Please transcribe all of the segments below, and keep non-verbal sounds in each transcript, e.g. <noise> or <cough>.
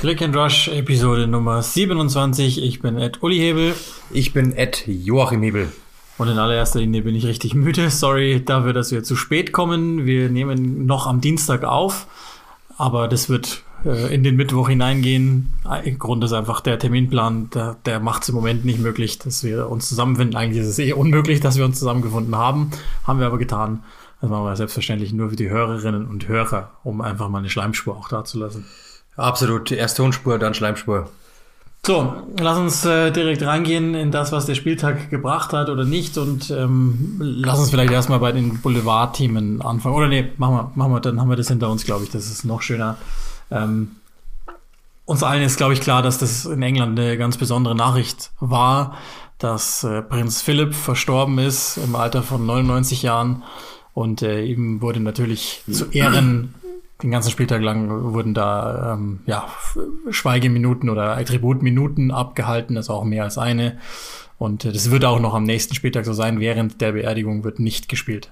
Click and Rush, Episode Nummer 27. Ich bin Ed Uli Hebel. Ich bin Ed Joachim Hebel. Und in allererster Linie bin ich richtig müde. Sorry dafür, dass wir zu spät kommen. Wir nehmen noch am Dienstag auf, aber das wird äh, in den Mittwoch hineingehen. Im Grund ist einfach der Terminplan, der, der macht es im Moment nicht möglich, dass wir uns zusammenfinden. Eigentlich ist es eh unmöglich, dass wir uns zusammengefunden haben. Haben wir aber getan. Das machen wir selbstverständlich nur für die Hörerinnen und Hörer, um einfach mal eine Schleimspur auch da zu lassen. Absolut. Erst Tonspur, dann Schleimspur. So, lass uns äh, direkt reingehen in das, was der Spieltag gebracht hat oder nicht und ähm, lass uns vielleicht erstmal bei den Boulevard-Themen anfangen. Oder nee, machen wir, machen wir, dann haben wir das hinter uns, glaube ich. Das ist noch schöner. Ähm, uns allen ist, glaube ich, klar, dass das in England eine ganz besondere Nachricht war, dass äh, Prinz Philipp verstorben ist im Alter von 99 Jahren und äh, ihm wurde natürlich zu Ehren den ganzen Spieltag lang wurden da ähm, ja, Schweigeminuten oder Attributminuten abgehalten, also auch mehr als eine. Und äh, das wird auch noch am nächsten Spieltag so sein. Während der Beerdigung wird nicht gespielt.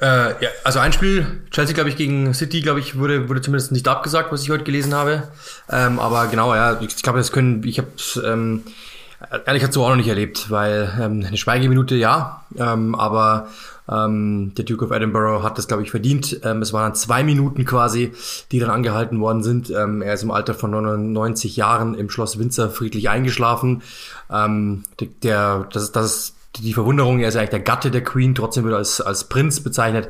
Äh, ja, also ein Spiel, Chelsea, glaube ich, gegen City, glaube ich, wurde, wurde zumindest nicht abgesagt, was ich heute gelesen habe. Ähm, aber genau, ja, ich glaube, das können, ich habe ähm, ehrlich gesagt so auch noch nicht erlebt, weil ähm, eine Schweigeminute ja, ähm, aber ähm, der Duke of Edinburgh hat das, glaube ich, verdient. Ähm, es waren zwei Minuten quasi, die dann angehalten worden sind. Ähm, er ist im Alter von 99 Jahren im Schloss Windsor friedlich eingeschlafen. Ähm, der, das, das ist die Verwunderung, er ist eigentlich der Gatte der Queen, trotzdem wird er als, als Prinz bezeichnet.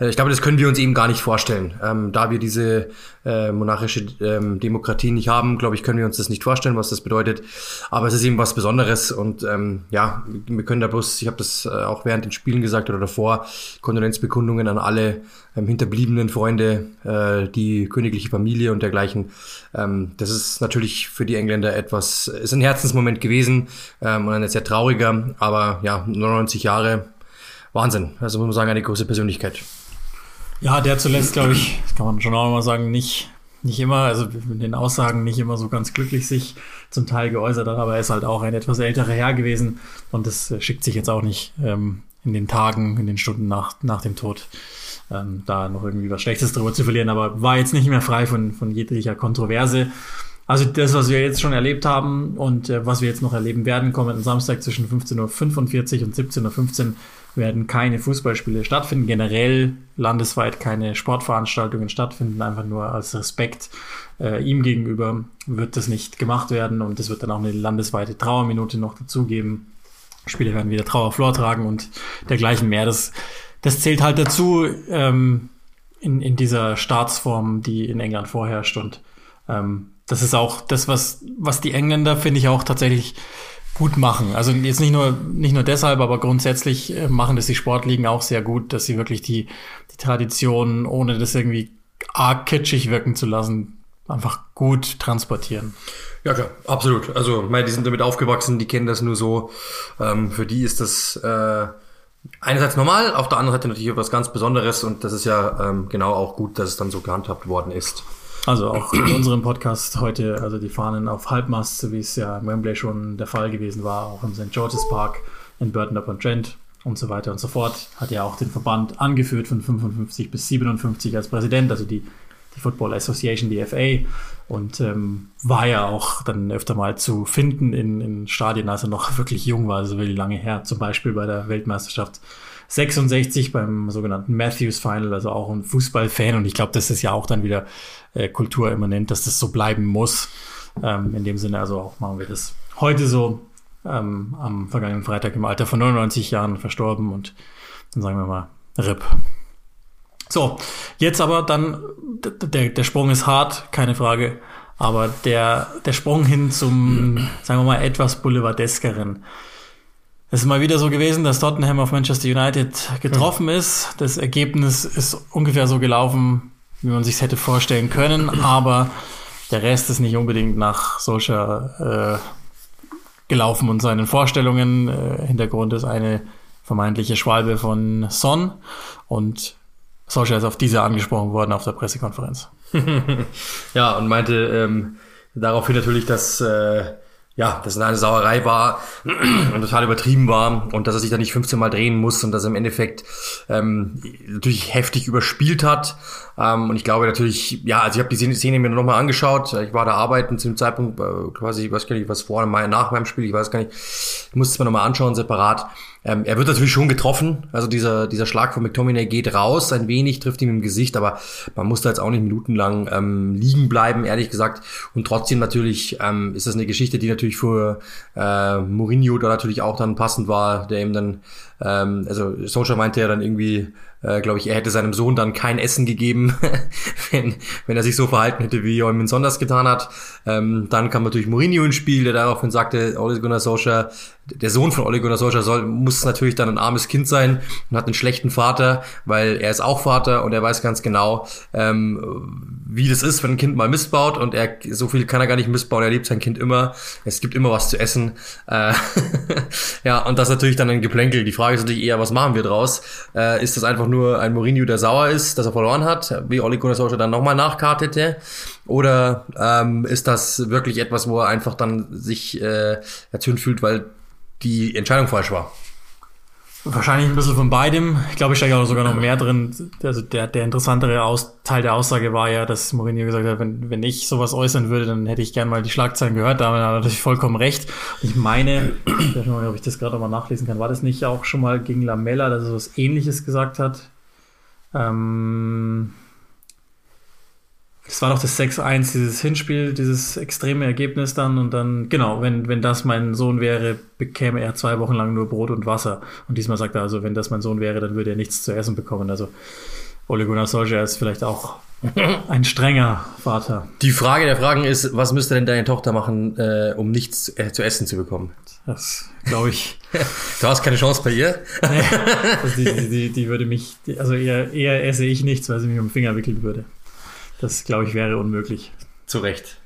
Äh, ich glaube, das können wir uns eben gar nicht vorstellen. Ähm, da wir diese äh, monarchische ähm, Demokratie nicht haben, glaube ich, können wir uns das nicht vorstellen, was das bedeutet. Aber es ist eben was Besonderes und ähm, ja, wir können da bloß, ich habe das äh, auch während den Spielen gesagt oder davor, Kondolenzbekundungen an alle ähm, hinterbliebenen Freunde, äh, die königliche Familie und dergleichen. Ähm, das ist natürlich für die Engländer etwas, ist ein Herzensmoment gewesen ähm, und ein sehr trauriger, aber ja, 99 Jahre, Wahnsinn. Also muss man sagen, eine große Persönlichkeit. Ja, der zuletzt, glaube ich, kann man schon auch mal sagen, nicht, nicht immer, also mit den Aussagen nicht immer so ganz glücklich sich zum Teil geäußert hat, aber er ist halt auch ein etwas älterer Herr gewesen und das äh, schickt sich jetzt auch nicht ähm, in den Tagen, in den Stunden nach, nach dem Tod ähm, da noch irgendwie was Schlechtes drüber zu verlieren, aber war jetzt nicht mehr frei von, von jeglicher Kontroverse. Also das, was wir jetzt schon erlebt haben und äh, was wir jetzt noch erleben werden, kommenden Samstag zwischen 15.45 Uhr und 17.15 Uhr werden keine Fußballspiele stattfinden, generell landesweit keine Sportveranstaltungen stattfinden, einfach nur als Respekt äh, ihm gegenüber wird das nicht gemacht werden und es wird dann auch eine landesweite Trauerminute noch dazugeben. Spiele werden wieder Trauerflor tragen und dergleichen mehr. Das das zählt halt dazu ähm, in, in dieser Staatsform, die in England vorherrscht. Und ähm, das ist auch das, was, was die Engländer, finde ich, auch tatsächlich gut machen. Also jetzt nicht nur, nicht nur deshalb, aber grundsätzlich äh, machen das die Sportligen auch sehr gut, dass sie wirklich die, die Tradition, ohne das irgendwie arg kitschig wirken zu lassen, einfach gut transportieren. Ja, klar, absolut. Also, meine, die sind damit aufgewachsen, die kennen das nur so. Ähm, für die ist das äh, einerseits normal, auf der anderen Seite natürlich etwas ganz Besonderes und das ist ja ähm, genau auch gut, dass es dann so gehandhabt worden ist. Also auch in unserem Podcast heute, also die Fahnen auf Halbmast, wie es ja im Wembley schon der Fall gewesen war, auch im St. George's Park in Burton upon Trent und so weiter und so fort, hat ja auch den Verband angeführt von 55 bis 57 als Präsident, also die, die Football Association, die FA und ähm, war ja auch dann öfter mal zu finden in, in Stadien, als er noch wirklich jung war, also wirklich lange her. Zum Beispiel bei der Weltmeisterschaft 66 beim sogenannten Matthews Final, also auch ein Fußballfan. Und ich glaube, das ist ja auch dann wieder äh, kulturimmanent, dass das so bleiben muss. Ähm, in dem Sinne, also auch machen wir das heute so. Ähm, am vergangenen Freitag im Alter von 99 Jahren verstorben und dann sagen wir mal RIP. So, jetzt aber dann, der, der Sprung ist hart, keine Frage, aber der, der Sprung hin zum, sagen wir mal, etwas boulevardeskeren. Es ist mal wieder so gewesen, dass Tottenham auf Manchester United getroffen mhm. ist. Das Ergebnis ist ungefähr so gelaufen, wie man sich hätte vorstellen können, aber der Rest ist nicht unbedingt nach solcher äh, gelaufen und seinen Vorstellungen. Äh, Hintergrund ist eine vermeintliche Schwalbe von Son und Solskjaer ist auf diese angesprochen worden auf der Pressekonferenz. <laughs> ja, und meinte ähm, daraufhin natürlich, dass äh, ja, dass es eine Sauerei war <clears throat> und total übertrieben war und dass er sich da nicht 15 Mal drehen muss und dass er im Endeffekt ähm, natürlich heftig überspielt hat. Ähm, und ich glaube natürlich, ja, also ich habe die Szene mir nochmal angeschaut. Ich war da arbeiten zu dem Zeitpunkt, äh, quasi, ich weiß gar nicht, was vor nach meinem Spiel, ich weiß gar nicht. Ich musste es mir nochmal anschauen, separat. Ähm, er wird natürlich schon getroffen. Also dieser, dieser Schlag von McTominay geht raus, ein wenig, trifft ihm im Gesicht, aber man muss da jetzt auch nicht minutenlang ähm, liegen bleiben, ehrlich gesagt. Und trotzdem natürlich ähm, ist das eine Geschichte, die natürlich für äh, Mourinho da natürlich auch dann passend war, der ihm dann, ähm, also Solskjaer meinte ja dann irgendwie, äh, glaube ich, er hätte seinem Sohn dann kein Essen gegeben, <laughs> wenn, wenn er sich so verhalten hätte, wie Eumann Sonders getan hat. Ähm, dann kam natürlich Mourinho ins Spiel, der daraufhin sagte, Ole Gunnar Solskjaer, der Sohn von Ole Gunnar Solskjaer soll, muss natürlich dann ein armes Kind sein und hat einen schlechten Vater, weil er ist auch Vater und er weiß ganz genau, ähm, wie das ist, wenn ein Kind mal missbaut und er so viel kann er gar nicht missbauen, er liebt sein Kind immer, es gibt immer was zu essen. Äh, <laughs> ja, und das ist natürlich dann ein Geplänkel. Die Frage ist natürlich eher, was machen wir draus? Äh, ist das einfach nur ein Mourinho, der sauer ist, dass er verloren hat, wie Ole Gunnar Solskjaer dann nochmal nachkartete? Oder ähm, ist das wirklich etwas, wo er einfach dann sich äh, erzürnt fühlt, weil die Entscheidung falsch war? Wahrscheinlich ein bisschen von beidem. Ich glaube, ich stecke auch sogar noch mehr drin. Also der, der interessantere Aus Teil der Aussage war ja, dass Mourinho gesagt hat, wenn, wenn ich sowas äußern würde, dann hätte ich gern mal die Schlagzeilen gehört. Damit hat er natürlich vollkommen recht. Ich meine, ich weiß nicht, ob ich das gerade nochmal nachlesen kann, war das nicht auch schon mal gegen Lamella, dass er was ähnliches gesagt hat? Ähm, das war doch das 6-1, dieses Hinspiel, dieses extreme Ergebnis dann und dann, genau, wenn, wenn das mein Sohn wäre, bekäme er zwei Wochen lang nur Brot und Wasser. Und diesmal sagt er also, wenn das mein Sohn wäre, dann würde er nichts zu essen bekommen. Also Ole Gunnar Solskjaer ist vielleicht auch <laughs> ein strenger Vater. Die Frage der Fragen ist, was müsste denn deine Tochter machen, äh, um nichts äh, zu essen zu bekommen? Das glaube ich. <laughs> du hast keine Chance bei ihr? nee, <laughs> also die, die, die, würde mich, also eher, eher esse ich nichts, weil sie mich um den Finger wickeln würde. Das, glaube ich, wäre unmöglich. Zu Recht.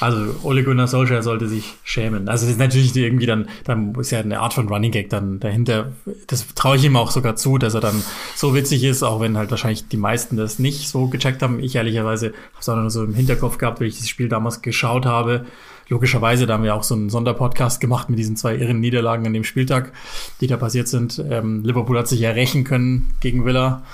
Also Ole Gunnar Solskjaer sollte sich schämen. Also das ist natürlich irgendwie dann, dann ist ja eine Art von Running Gag dann dahinter. Das traue ich ihm auch sogar zu, dass er dann so witzig ist, auch wenn halt wahrscheinlich die meisten das nicht so gecheckt haben. Ich ehrlicherweise habe es auch nur so im Hinterkopf gehabt, weil ich das Spiel damals geschaut habe. Logischerweise, da haben wir auch so einen Sonderpodcast gemacht mit diesen zwei irren Niederlagen an dem Spieltag, die da passiert sind. Ähm, Liverpool hat sich ja rächen können gegen Villa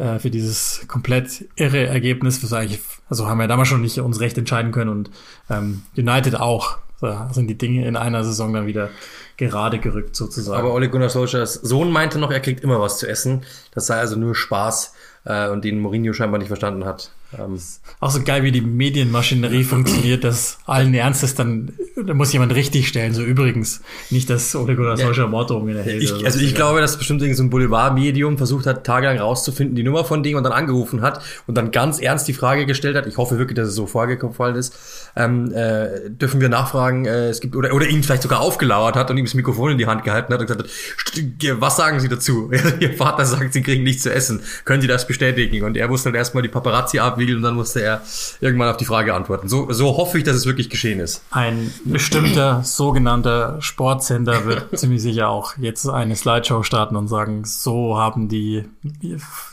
äh, für dieses komplett irre Ergebnis, was eigentlich, also haben wir damals schon nicht uns recht entscheiden können und ähm, United auch. Da sind die Dinge in einer Saison dann wieder gerade gerückt sozusagen. Aber Ole Gunnar Solskjaers Sohn meinte noch, er kriegt immer was zu essen. Das sei also nur Spaß äh, und den Mourinho scheinbar nicht verstanden hat. Ähm, auch so geil, wie die Medienmaschinerie funktioniert, dass allen Ernstes dann, da muss jemand richtig stellen. So übrigens, nicht, dass Ole Gunnar ja. Solskjaer in der Ich, also ich glaube, dass bestimmt so ein Boulevardmedium versucht hat, tagelang rauszufinden, die Nummer von Ding und dann angerufen hat und dann ganz ernst die Frage gestellt hat. Ich hoffe wirklich, dass es so vorgefallen ist. Ähm, äh, dürfen wir nachfragen, äh, es gibt, oder, oder ihn vielleicht sogar aufgelauert hat und ihm das Mikrofon in die Hand gehalten hat und gesagt hat, was sagen Sie dazu? <laughs> Ihr Vater sagt, Sie kriegen nichts zu essen. Können Sie das bestätigen? Und er musste dann erstmal die Paparazzi ab abwiegeln und dann musste er irgendwann auf die Frage antworten. So, so hoffe ich, dass es wirklich geschehen ist. Ein bestimmter sogenannter Sportsender wird <laughs> ziemlich sicher auch jetzt eine Slideshow starten und sagen, so haben die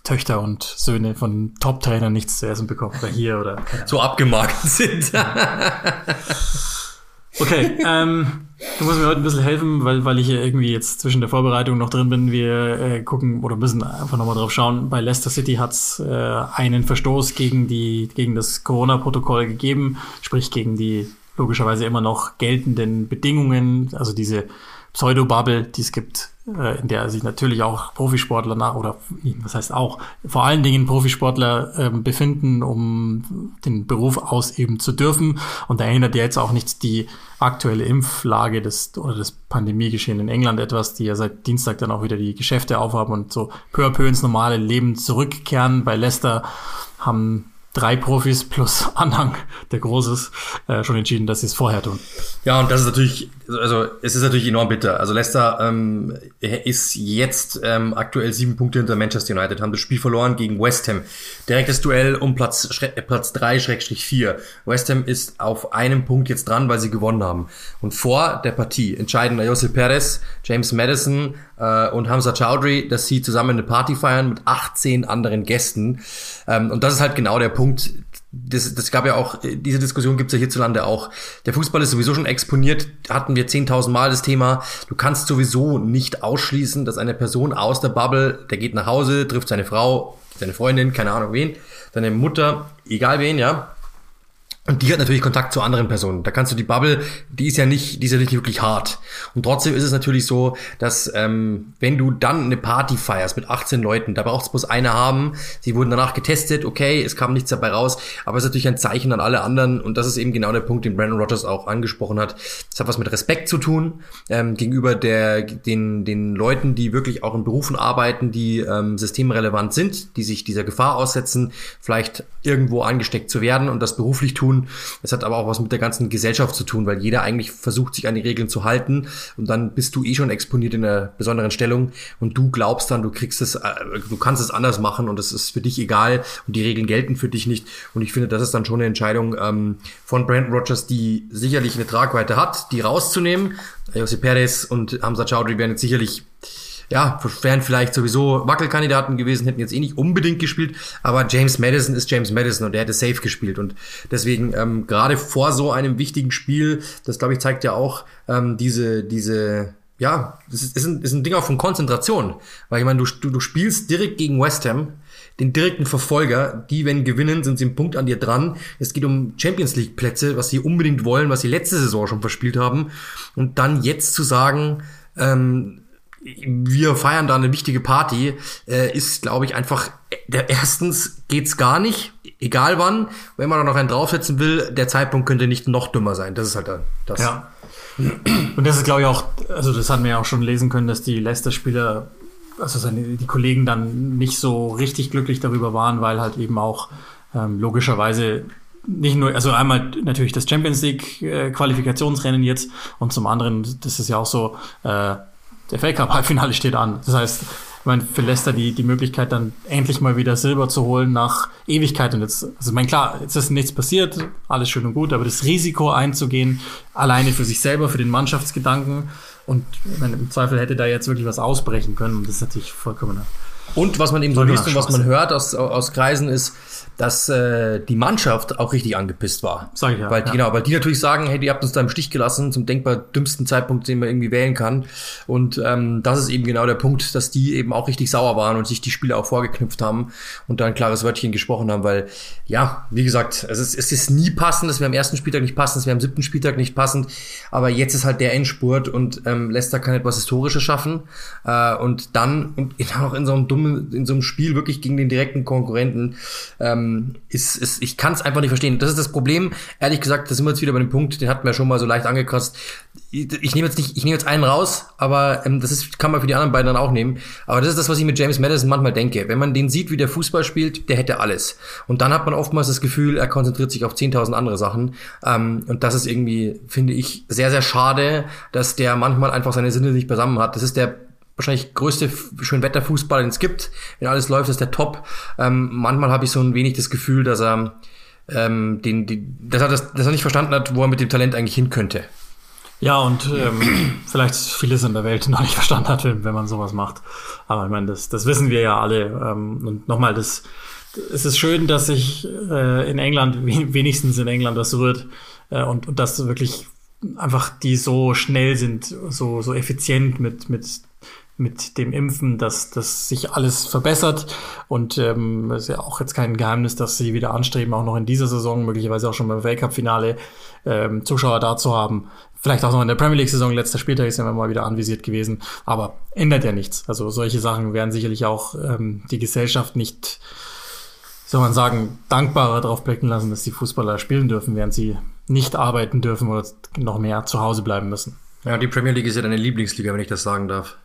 Töchter und Söhne von Top-Trainern nichts zu essen bekommen oder hier oder. So abgemagert <laughs> sind. <laughs> okay, ähm, Du musst mir heute ein bisschen helfen, weil, weil ich hier irgendwie jetzt zwischen der Vorbereitung noch drin bin. Wir äh, gucken oder müssen einfach nochmal drauf schauen. Bei Leicester City hat es äh, einen Verstoß gegen, die, gegen das Corona-Protokoll gegeben, sprich gegen die logischerweise immer noch geltenden Bedingungen, also diese Pseudo-Bubble, die es gibt, äh, in der sich natürlich auch Profisportler nach, oder was heißt auch, vor allen Dingen Profisportler äh, befinden, um den Beruf ausüben zu dürfen. Und da ändert ja jetzt auch nichts die aktuelle Impflage des, oder das Pandemiegeschehen in England etwas, die ja seit Dienstag dann auch wieder die Geschäfte aufhaben und so peu à peu ins normale Leben zurückkehren. Bei Leicester haben drei Profis plus <laughs> Anhang, der Großes, äh, schon entschieden, dass sie es vorher tun. Ja, und das ist natürlich, also es ist natürlich enorm bitter. Also Leicester ähm, ist jetzt ähm, aktuell sieben Punkte hinter Manchester United, haben das Spiel verloren gegen West Ham. Direktes Duell um Platz, Platz drei Schrägstrich vier. West Ham ist auf einem Punkt jetzt dran, weil sie gewonnen haben. Und vor der Partie entscheiden Josep Perez, James Madison, äh, und Hamza Chowdhury, dass sie zusammen eine Party feiern mit 18 anderen Gästen. Ähm, und das ist halt genau der Punkt. Das, das gab ja auch, diese Diskussion gibt es ja hierzulande auch. Der Fußball ist sowieso schon exponiert, hatten wir 10.000 Mal das Thema. Du kannst sowieso nicht ausschließen, dass eine Person aus der Bubble, der geht nach Hause, trifft seine Frau, seine Freundin, keine Ahnung wen, seine Mutter, egal wen, ja, und die hat natürlich Kontakt zu anderen Personen. Da kannst du die Bubble, die ist ja nicht, die ist ja nicht wirklich hart. Und trotzdem ist es natürlich so, dass ähm, wenn du dann eine Party feierst mit 18 Leuten, da braucht es bloß eine haben. Sie wurden danach getestet, okay, es kam nichts dabei raus, aber es ist natürlich ein Zeichen an alle anderen. Und das ist eben genau der Punkt, den Brandon Rogers auch angesprochen hat. Es hat was mit Respekt zu tun ähm, gegenüber der den den Leuten, die wirklich auch in Berufen arbeiten, die ähm, systemrelevant sind, die sich dieser Gefahr aussetzen, vielleicht irgendwo angesteckt zu werden und das beruflich tun tun. Es hat aber auch was mit der ganzen Gesellschaft zu tun, weil jeder eigentlich versucht, sich an die Regeln zu halten und dann bist du eh schon exponiert in einer besonderen Stellung und du glaubst dann, du kriegst es, äh, du kannst es anders machen und es ist für dich egal und die Regeln gelten für dich nicht. Und ich finde, das ist dann schon eine Entscheidung ähm, von Brandon Rogers, die sicherlich eine Tragweite hat, die rauszunehmen. Jose Perez und Hamza Chowdhury werden jetzt sicherlich ja, wären vielleicht sowieso Wackelkandidaten gewesen, hätten jetzt eh nicht unbedingt gespielt, aber James Madison ist James Madison und der hätte safe gespielt und deswegen ähm, gerade vor so einem wichtigen Spiel, das glaube ich zeigt ja auch ähm, diese diese ja, das ist, ist, ein, ist ein Ding auch von Konzentration, weil ich meine, du, du, du spielst direkt gegen West Ham, den direkten Verfolger, die, wenn gewinnen, sind sie im Punkt an dir dran. Es geht um Champions League Plätze, was sie unbedingt wollen, was sie letzte Saison schon verspielt haben. Und dann jetzt zu sagen, ähm, wir feiern da eine wichtige Party, äh, ist, glaube ich, einfach, der, erstens geht's gar nicht, egal wann. Wenn man da noch einen draufsetzen will, der Zeitpunkt könnte nicht noch dümmer sein. Das ist halt das. Ja. Und das ist, glaube ich, auch, also das hatten wir ja auch schon lesen können, dass die Leicester-Spieler, also seine, die Kollegen dann nicht so richtig glücklich darüber waren, weil halt eben auch ähm, logischerweise nicht nur, also einmal natürlich das Champions League äh, jetzt und zum anderen, das ist ja auch so, äh, der Fake Cup Halbfinale steht an. Das heißt, meine, für Leicester die, die Möglichkeit, dann endlich mal wieder Silber zu holen nach Ewigkeit. Und jetzt, also ich meine, klar, jetzt ist nichts passiert, alles schön und gut, aber das Risiko einzugehen, alleine für sich selber, für den Mannschaftsgedanken und meine, im Zweifel hätte da jetzt wirklich was ausbrechen können. Und das ist natürlich vollkommen. Und was man eben so liest und was man hört aus, aus Kreisen ist, dass äh, die Mannschaft auch richtig angepisst war. Sag ich ja. Weil, ja. Genau, weil die natürlich sagen, hey, ihr habt uns da im Stich gelassen, zum denkbar dümmsten Zeitpunkt, den man irgendwie wählen kann. Und ähm, das ist eben genau der Punkt, dass die eben auch richtig sauer waren und sich die Spiele auch vorgeknüpft haben und da ein klares Wörtchen gesprochen haben, weil, ja, wie gesagt, es ist, es ist nie passend, es wäre am ersten Spieltag nicht passend, es wäre am siebten Spieltag nicht passend, aber jetzt ist halt der Endspurt und ähm, Leicester kann etwas Historisches schaffen äh, und dann und auch <laughs> in so einem dummen, in so einem Spiel wirklich gegen den direkten Konkurrenten ähm, ist, ist, ich kann es einfach nicht verstehen. Das ist das Problem. Ehrlich gesagt, da sind wir jetzt wieder bei dem Punkt, den hatten wir schon mal so leicht angekratzt. Ich, ich nehme jetzt nicht, ich nehme jetzt einen raus, aber ähm, das ist, kann man für die anderen beiden dann auch nehmen. Aber das ist das, was ich mit James Madison manchmal denke. Wenn man den sieht, wie der Fußball spielt, der hätte alles. Und dann hat man oftmals das Gefühl, er konzentriert sich auf 10.000 andere Sachen. Ähm, und das ist irgendwie, finde ich, sehr, sehr schade, dass der manchmal einfach seine Sinne nicht beisammen hat. Das ist der wahrscheinlich größte Schönwetterfußball, den es gibt. Wenn alles läuft, ist der top. Ähm, manchmal habe ich so ein wenig das Gefühl, dass er ähm, den, die, dass er das, dass er nicht verstanden hat, wo er mit dem Talent eigentlich hin könnte. Ja, und ähm, <clears throat> vielleicht vieles in der Welt <laughs> noch nicht verstanden hat, wenn, man sowas macht. Aber ich meine, das, das wissen wir ja alle. Ähm, und nochmal, das, es ist schön, dass sich äh, in England, wenigstens in England, was rührt äh, und, und dass wirklich einfach die so schnell sind, so, so effizient mit, mit mit dem Impfen, dass dass sich alles verbessert. Und ähm, ist ja auch jetzt kein Geheimnis, dass sie wieder anstreben, auch noch in dieser Saison, möglicherweise auch schon beim Weltcup-Finale, ähm, Zuschauer da zu haben. Vielleicht auch noch in der Premier League-Saison, letzter Spieltag ist ja mal wieder anvisiert gewesen. Aber ändert ja nichts. Also solche Sachen werden sicherlich auch ähm, die Gesellschaft nicht, soll man sagen, dankbarer darauf blicken lassen, dass die Fußballer spielen dürfen, während sie nicht arbeiten dürfen oder noch mehr zu Hause bleiben müssen. Ja, die Premier League ist ja deine Lieblingsliga, wenn ich das sagen darf.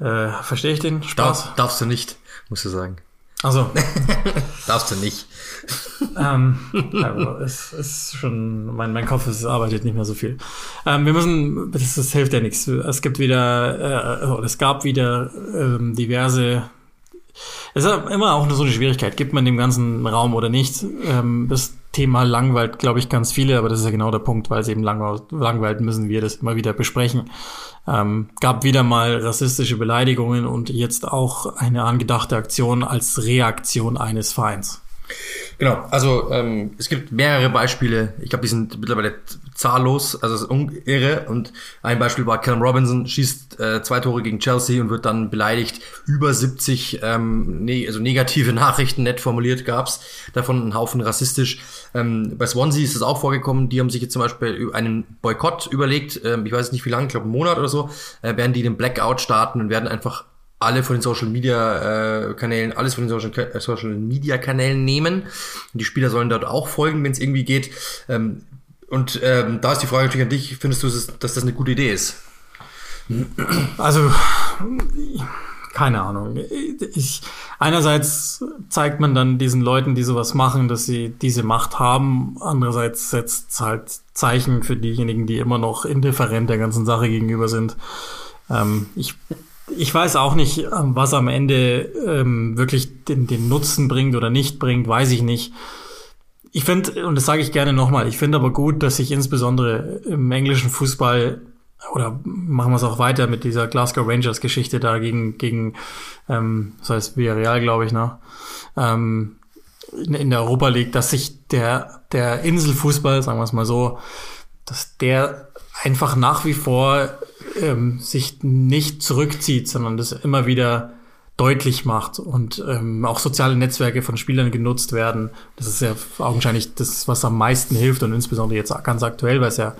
Äh, Verstehe ich den Spaß? Darf, darfst du nicht, musst du sagen. Also <laughs> darfst du nicht. ähm, also es ist schon, mein, mein Kopf ist, arbeitet nicht mehr so viel. Ähm, wir müssen, das, das hilft ja nichts. Es gibt wieder, äh, es gab wieder ähm, diverse es ist immer auch so eine Schwierigkeit. Gibt man dem ganzen Raum oder nicht? Ähm, bis Thema langweilt, glaube ich, ganz viele, aber das ist ja genau der Punkt, weil es eben langweilt, müssen wir das immer wieder besprechen. Ähm, gab wieder mal rassistische Beleidigungen und jetzt auch eine angedachte Aktion als Reaktion eines Vereins. Genau, also ähm, es gibt mehrere Beispiele. Ich glaube, die sind mittlerweile zahllos, also es ist irre. Und ein Beispiel war Callum Robinson, schießt äh, zwei Tore gegen Chelsea und wird dann beleidigt. Über 70 ähm, ne also negative <laughs> Nachrichten, nett formuliert gab's davon einen Haufen rassistisch. Ähm, bei Swansea ist es auch vorgekommen, die haben sich jetzt zum Beispiel einen Boykott überlegt, ähm, ich weiß nicht wie lange, ich glaube einen Monat oder so, äh, werden die den Blackout starten und werden einfach alle von den Social Media äh, Kanälen, alles von den Social, äh, Social Media Kanälen nehmen. Die Spieler sollen dort auch folgen, wenn es irgendwie geht. Ähm, und ähm, da ist die Frage natürlich an dich, findest du, dass das eine gute Idee ist? Also, keine Ahnung. Ich, einerseits zeigt man dann diesen Leuten, die sowas machen, dass sie diese Macht haben. Andererseits setzt es halt Zeichen für diejenigen, die immer noch indifferent der ganzen Sache gegenüber sind. Ähm, ich ich weiß auch nicht, ähm, was am Ende ähm, wirklich den, den Nutzen bringt oder nicht bringt, weiß ich nicht. Ich finde, und das sage ich gerne nochmal, ich finde aber gut, dass sich insbesondere im englischen Fußball oder machen wir es auch weiter mit dieser Glasgow Rangers Geschichte da gegen, gegen ähm, das heißt Villarreal, glaube ich, ne? Ähm, in, in der Europa League, dass sich der, der Inselfußball, sagen wir es mal so, dass der einfach nach wie vor ähm, sich nicht zurückzieht, sondern das immer wieder deutlich macht und ähm, auch soziale Netzwerke von Spielern genutzt werden. Das ist ja augenscheinlich das, was am meisten hilft und insbesondere jetzt ganz aktuell, weil es ja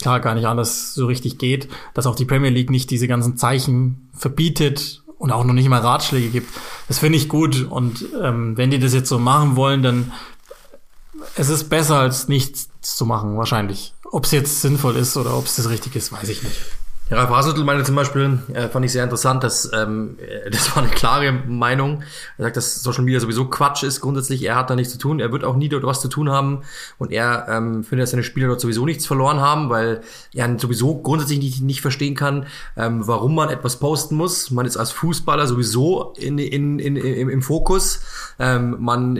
klar gar nicht anders so richtig geht, dass auch die Premier League nicht diese ganzen Zeichen verbietet und auch noch nicht mal Ratschläge gibt. Das finde ich gut und ähm, wenn die das jetzt so machen wollen, dann es ist besser als nichts zu machen, wahrscheinlich. Ob es jetzt sinnvoll ist oder ob es das richtig ist, weiß ich nicht. Ja, Ralf Hasenhüttl meinte zum Beispiel, äh, fand ich sehr interessant, dass ähm, äh, <laughs> das war eine klare Meinung. Er sagt, dass Social Media sowieso Quatsch ist grundsätzlich. Er hat da nichts zu tun. Er wird auch nie dort was zu tun haben. Und er ähm, findet, dass seine Spieler dort sowieso nichts verloren haben, weil er sowieso grundsätzlich nicht, nicht verstehen kann, ähm, warum man etwas posten muss. Man ist als Fußballer sowieso in, in, in, in im Fokus. Ähm, man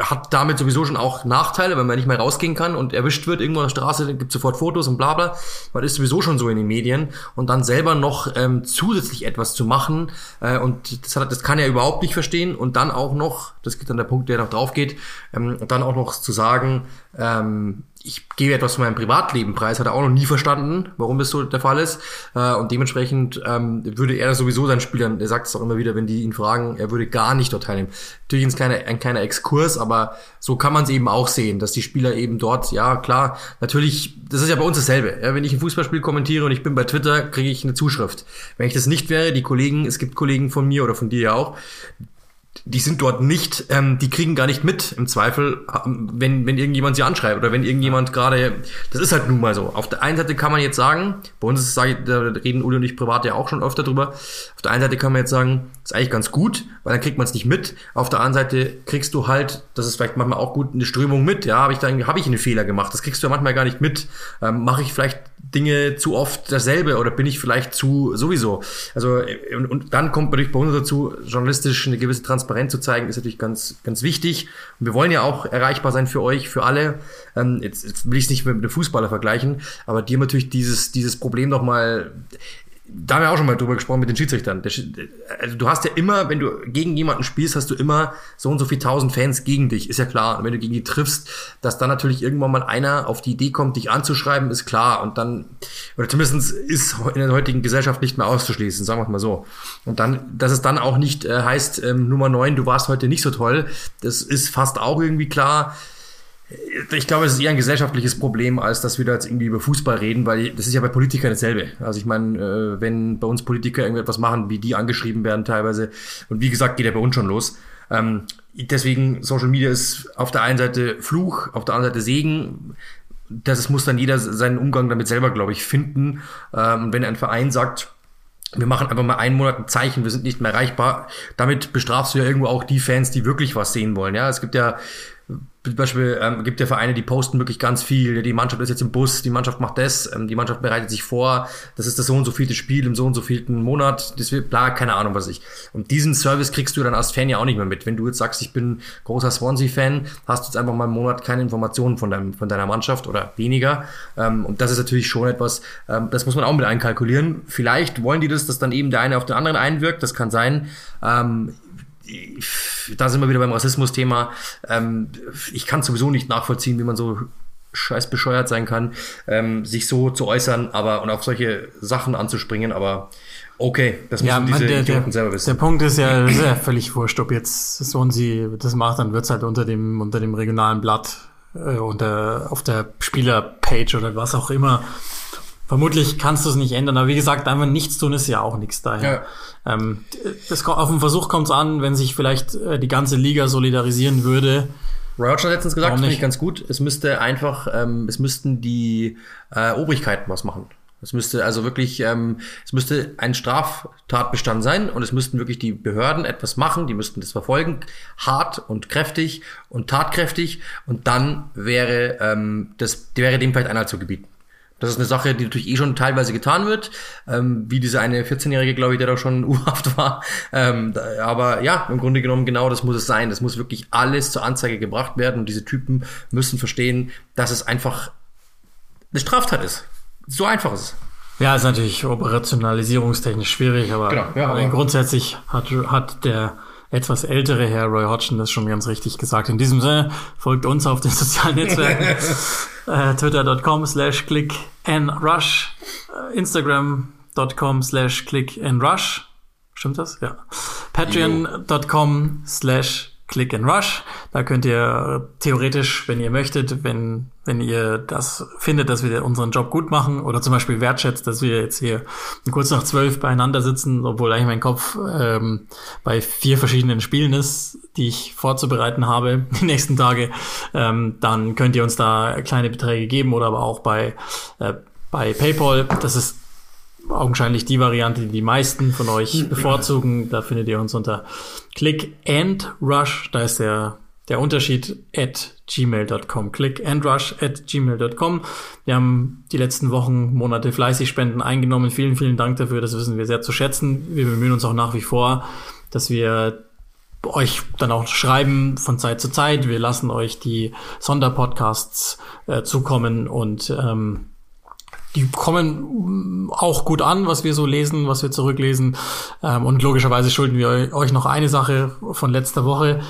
hat damit sowieso schon auch Nachteile, wenn man nicht mehr rausgehen kann und erwischt wird irgendwo auf der Straße, gibt sofort Fotos und bla bla. Man ist sowieso schon so in den Medien und dann selber noch ähm, zusätzlich etwas zu machen äh, und das, hat, das kann er überhaupt nicht verstehen und dann auch noch, das geht dann der Punkt, der noch drauf geht, ähm, dann auch noch zu sagen, ähm, ich gebe etwas von meinem Privatleben preis, hat er auch noch nie verstanden, warum das so der Fall ist. Äh, und dementsprechend ähm, würde er sowieso seinen Spielern, er sagt es auch immer wieder, wenn die ihn fragen, er würde gar nicht dort teilnehmen. Natürlich ein kleiner, ein kleiner Exkurs, aber so kann man es eben auch sehen, dass die Spieler eben dort, ja klar, natürlich, das ist ja bei uns dasselbe. Ja, wenn ich ein Fußballspiel kommentiere und ich bin bei Twitter, kriege ich eine Zuschrift. Wenn ich das nicht wäre, die Kollegen, es gibt Kollegen von mir oder von dir ja auch, die sind dort nicht, ähm, die kriegen gar nicht mit im Zweifel, wenn, wenn irgendjemand sie anschreibt oder wenn irgendjemand gerade, das ist halt nun mal so. Auf der einen Seite kann man jetzt sagen, bei uns ist, sage ich, da reden Uli und ich privat ja auch schon öfter drüber, auf der einen Seite kann man jetzt sagen, ist eigentlich ganz gut, weil dann kriegt man es nicht mit. Auf der anderen Seite kriegst du halt, das ist vielleicht manchmal auch gut, eine Strömung mit, ja, habe ich da habe ich einen Fehler gemacht, das kriegst du ja manchmal gar nicht mit. Ähm, Mache ich vielleicht Dinge zu oft dasselbe oder bin ich vielleicht zu sowieso. Also und, und dann kommt natürlich bei uns dazu, journalistisch eine gewisse Transparenz zu zeigen, ist natürlich ganz, ganz wichtig. Und wir wollen ja auch erreichbar sein für euch, für alle. Ähm, jetzt, jetzt will ich es nicht mit einem Fußballer vergleichen, aber haben natürlich dieses, dieses Problem nochmal da haben wir auch schon mal drüber gesprochen mit den Schiedsrichtern. Also du hast ja immer, wenn du gegen jemanden spielst, hast du immer so und so viel tausend Fans gegen dich. Ist ja klar. Und wenn du gegen die triffst, dass dann natürlich irgendwann mal einer auf die Idee kommt, dich anzuschreiben, ist klar. Und dann, oder zumindest ist in der heutigen Gesellschaft nicht mehr auszuschließen, sagen wir mal so. Und dann, dass es dann auch nicht äh, heißt, ähm, Nummer neun, du warst heute nicht so toll, das ist fast auch irgendwie klar ich glaube, es ist eher ein gesellschaftliches Problem, als dass wir da jetzt irgendwie über Fußball reden, weil das ist ja bei Politikern dasselbe. Also ich meine, äh, wenn bei uns Politiker irgendetwas machen, wie die angeschrieben werden teilweise, und wie gesagt, geht ja bei uns schon los. Ähm, deswegen, Social Media ist auf der einen Seite Fluch, auf der anderen Seite Segen. Das muss dann jeder seinen Umgang damit selber, glaube ich, finden. Ähm, wenn ein Verein sagt, wir machen einfach mal einen Monat ein Zeichen, wir sind nicht mehr erreichbar. Damit bestrafst du ja irgendwo auch die Fans, die wirklich was sehen wollen. Ja, es gibt ja Beispiel ähm, gibt ja Vereine, die posten wirklich ganz viel. Die Mannschaft ist jetzt im Bus, die Mannschaft macht das, ähm, die Mannschaft bereitet sich vor. Das ist das so und so vielte Spiel im so und so vielten Monat. Das wird, bla, keine Ahnung was ich. Und diesen Service kriegst du dann als Fan ja auch nicht mehr mit. Wenn du jetzt sagst, ich bin großer Swansea-Fan, hast du jetzt einfach mal einen Monat keine Informationen von, deinem, von deiner Mannschaft oder weniger. Ähm, und das ist natürlich schon etwas, ähm, das muss man auch mit einkalkulieren. Vielleicht wollen die das, dass dann eben der eine auf den anderen einwirkt. Das kann sein. Ähm, da sind wir wieder beim Rassismus-Thema. Ähm, ich kann sowieso nicht nachvollziehen, wie man so scheiß bescheuert sein kann, ähm, sich so zu äußern, aber und auf solche Sachen anzuspringen, aber okay, das müssen ja, diese der, Idioten selber wissen. Der Punkt ist ja, ist ja völlig wurscht, ob jetzt so und sie das macht, dann wird's halt unter dem, unter dem regionalen Blatt, äh, unter, auf der Spielerpage oder was auch immer Vermutlich kannst du es nicht ändern, aber wie gesagt, einfach nichts tun ist ja auch nichts daher. Ja. Ähm, das, auf den Versuch kommt es an, wenn sich vielleicht äh, die ganze Liga solidarisieren würde. Roy hat letztens gesagt, finde ich ganz gut. Es müsste einfach, ähm, es müssten die äh, Obrigkeiten was machen. Es müsste also wirklich, ähm, es müsste ein Straftatbestand sein und es müssten wirklich die Behörden etwas machen, die müssten das verfolgen, hart und kräftig und tatkräftig und dann wäre ähm, das wäre dem vielleicht Einhalt zu gebieten. Das ist eine Sache, die natürlich eh schon teilweise getan wird, ähm, wie diese eine 14-Jährige, glaube ich, der da schon <laughs> urhaft war. Ähm, da, aber ja, im Grunde genommen genau das muss es sein. Das muss wirklich alles zur Anzeige gebracht werden und diese Typen müssen verstehen, dass es einfach eine Straftat ist. So einfach ist es. Ja, ist natürlich operationalisierungstechnisch schwierig, aber, genau, ja, aber grundsätzlich hat, hat der etwas ältere Herr Roy Hodgson das schon ganz richtig gesagt. In diesem Sinne, folgt uns auf den sozialen Netzwerken. <laughs> äh, Twitter.com slash click and rush, äh, Instagram.com slash click and rush. Stimmt das? Ja. Patreon.com slash Click and Rush. Da könnt ihr theoretisch, wenn ihr möchtet, wenn, wenn ihr das findet, dass wir unseren Job gut machen oder zum Beispiel wertschätzt, dass wir jetzt hier kurz nach zwölf beieinander sitzen, obwohl eigentlich mein Kopf ähm, bei vier verschiedenen Spielen ist, die ich vorzubereiten habe <laughs> die nächsten Tage, ähm, dann könnt ihr uns da kleine Beträge geben oder aber auch bei, äh, bei PayPal. Das ist augenscheinlich die Variante, die die meisten von euch <clears throat> bevorzugen. Da findet ihr uns unter Click and Rush. Da ist der, der Unterschied at gmail.com. Click and Rush at gmail.com. Wir haben die letzten Wochen, Monate fleißig Spenden eingenommen. Vielen, vielen Dank dafür. Das wissen wir sehr zu schätzen. Wir bemühen uns auch nach wie vor, dass wir euch dann auch schreiben von Zeit zu Zeit. Wir lassen euch die Sonderpodcasts äh, zukommen und ähm, die kommen auch gut an, was wir so lesen, was wir zurücklesen. Ähm, und logischerweise schulden wir euch noch eine Sache von letzter Woche.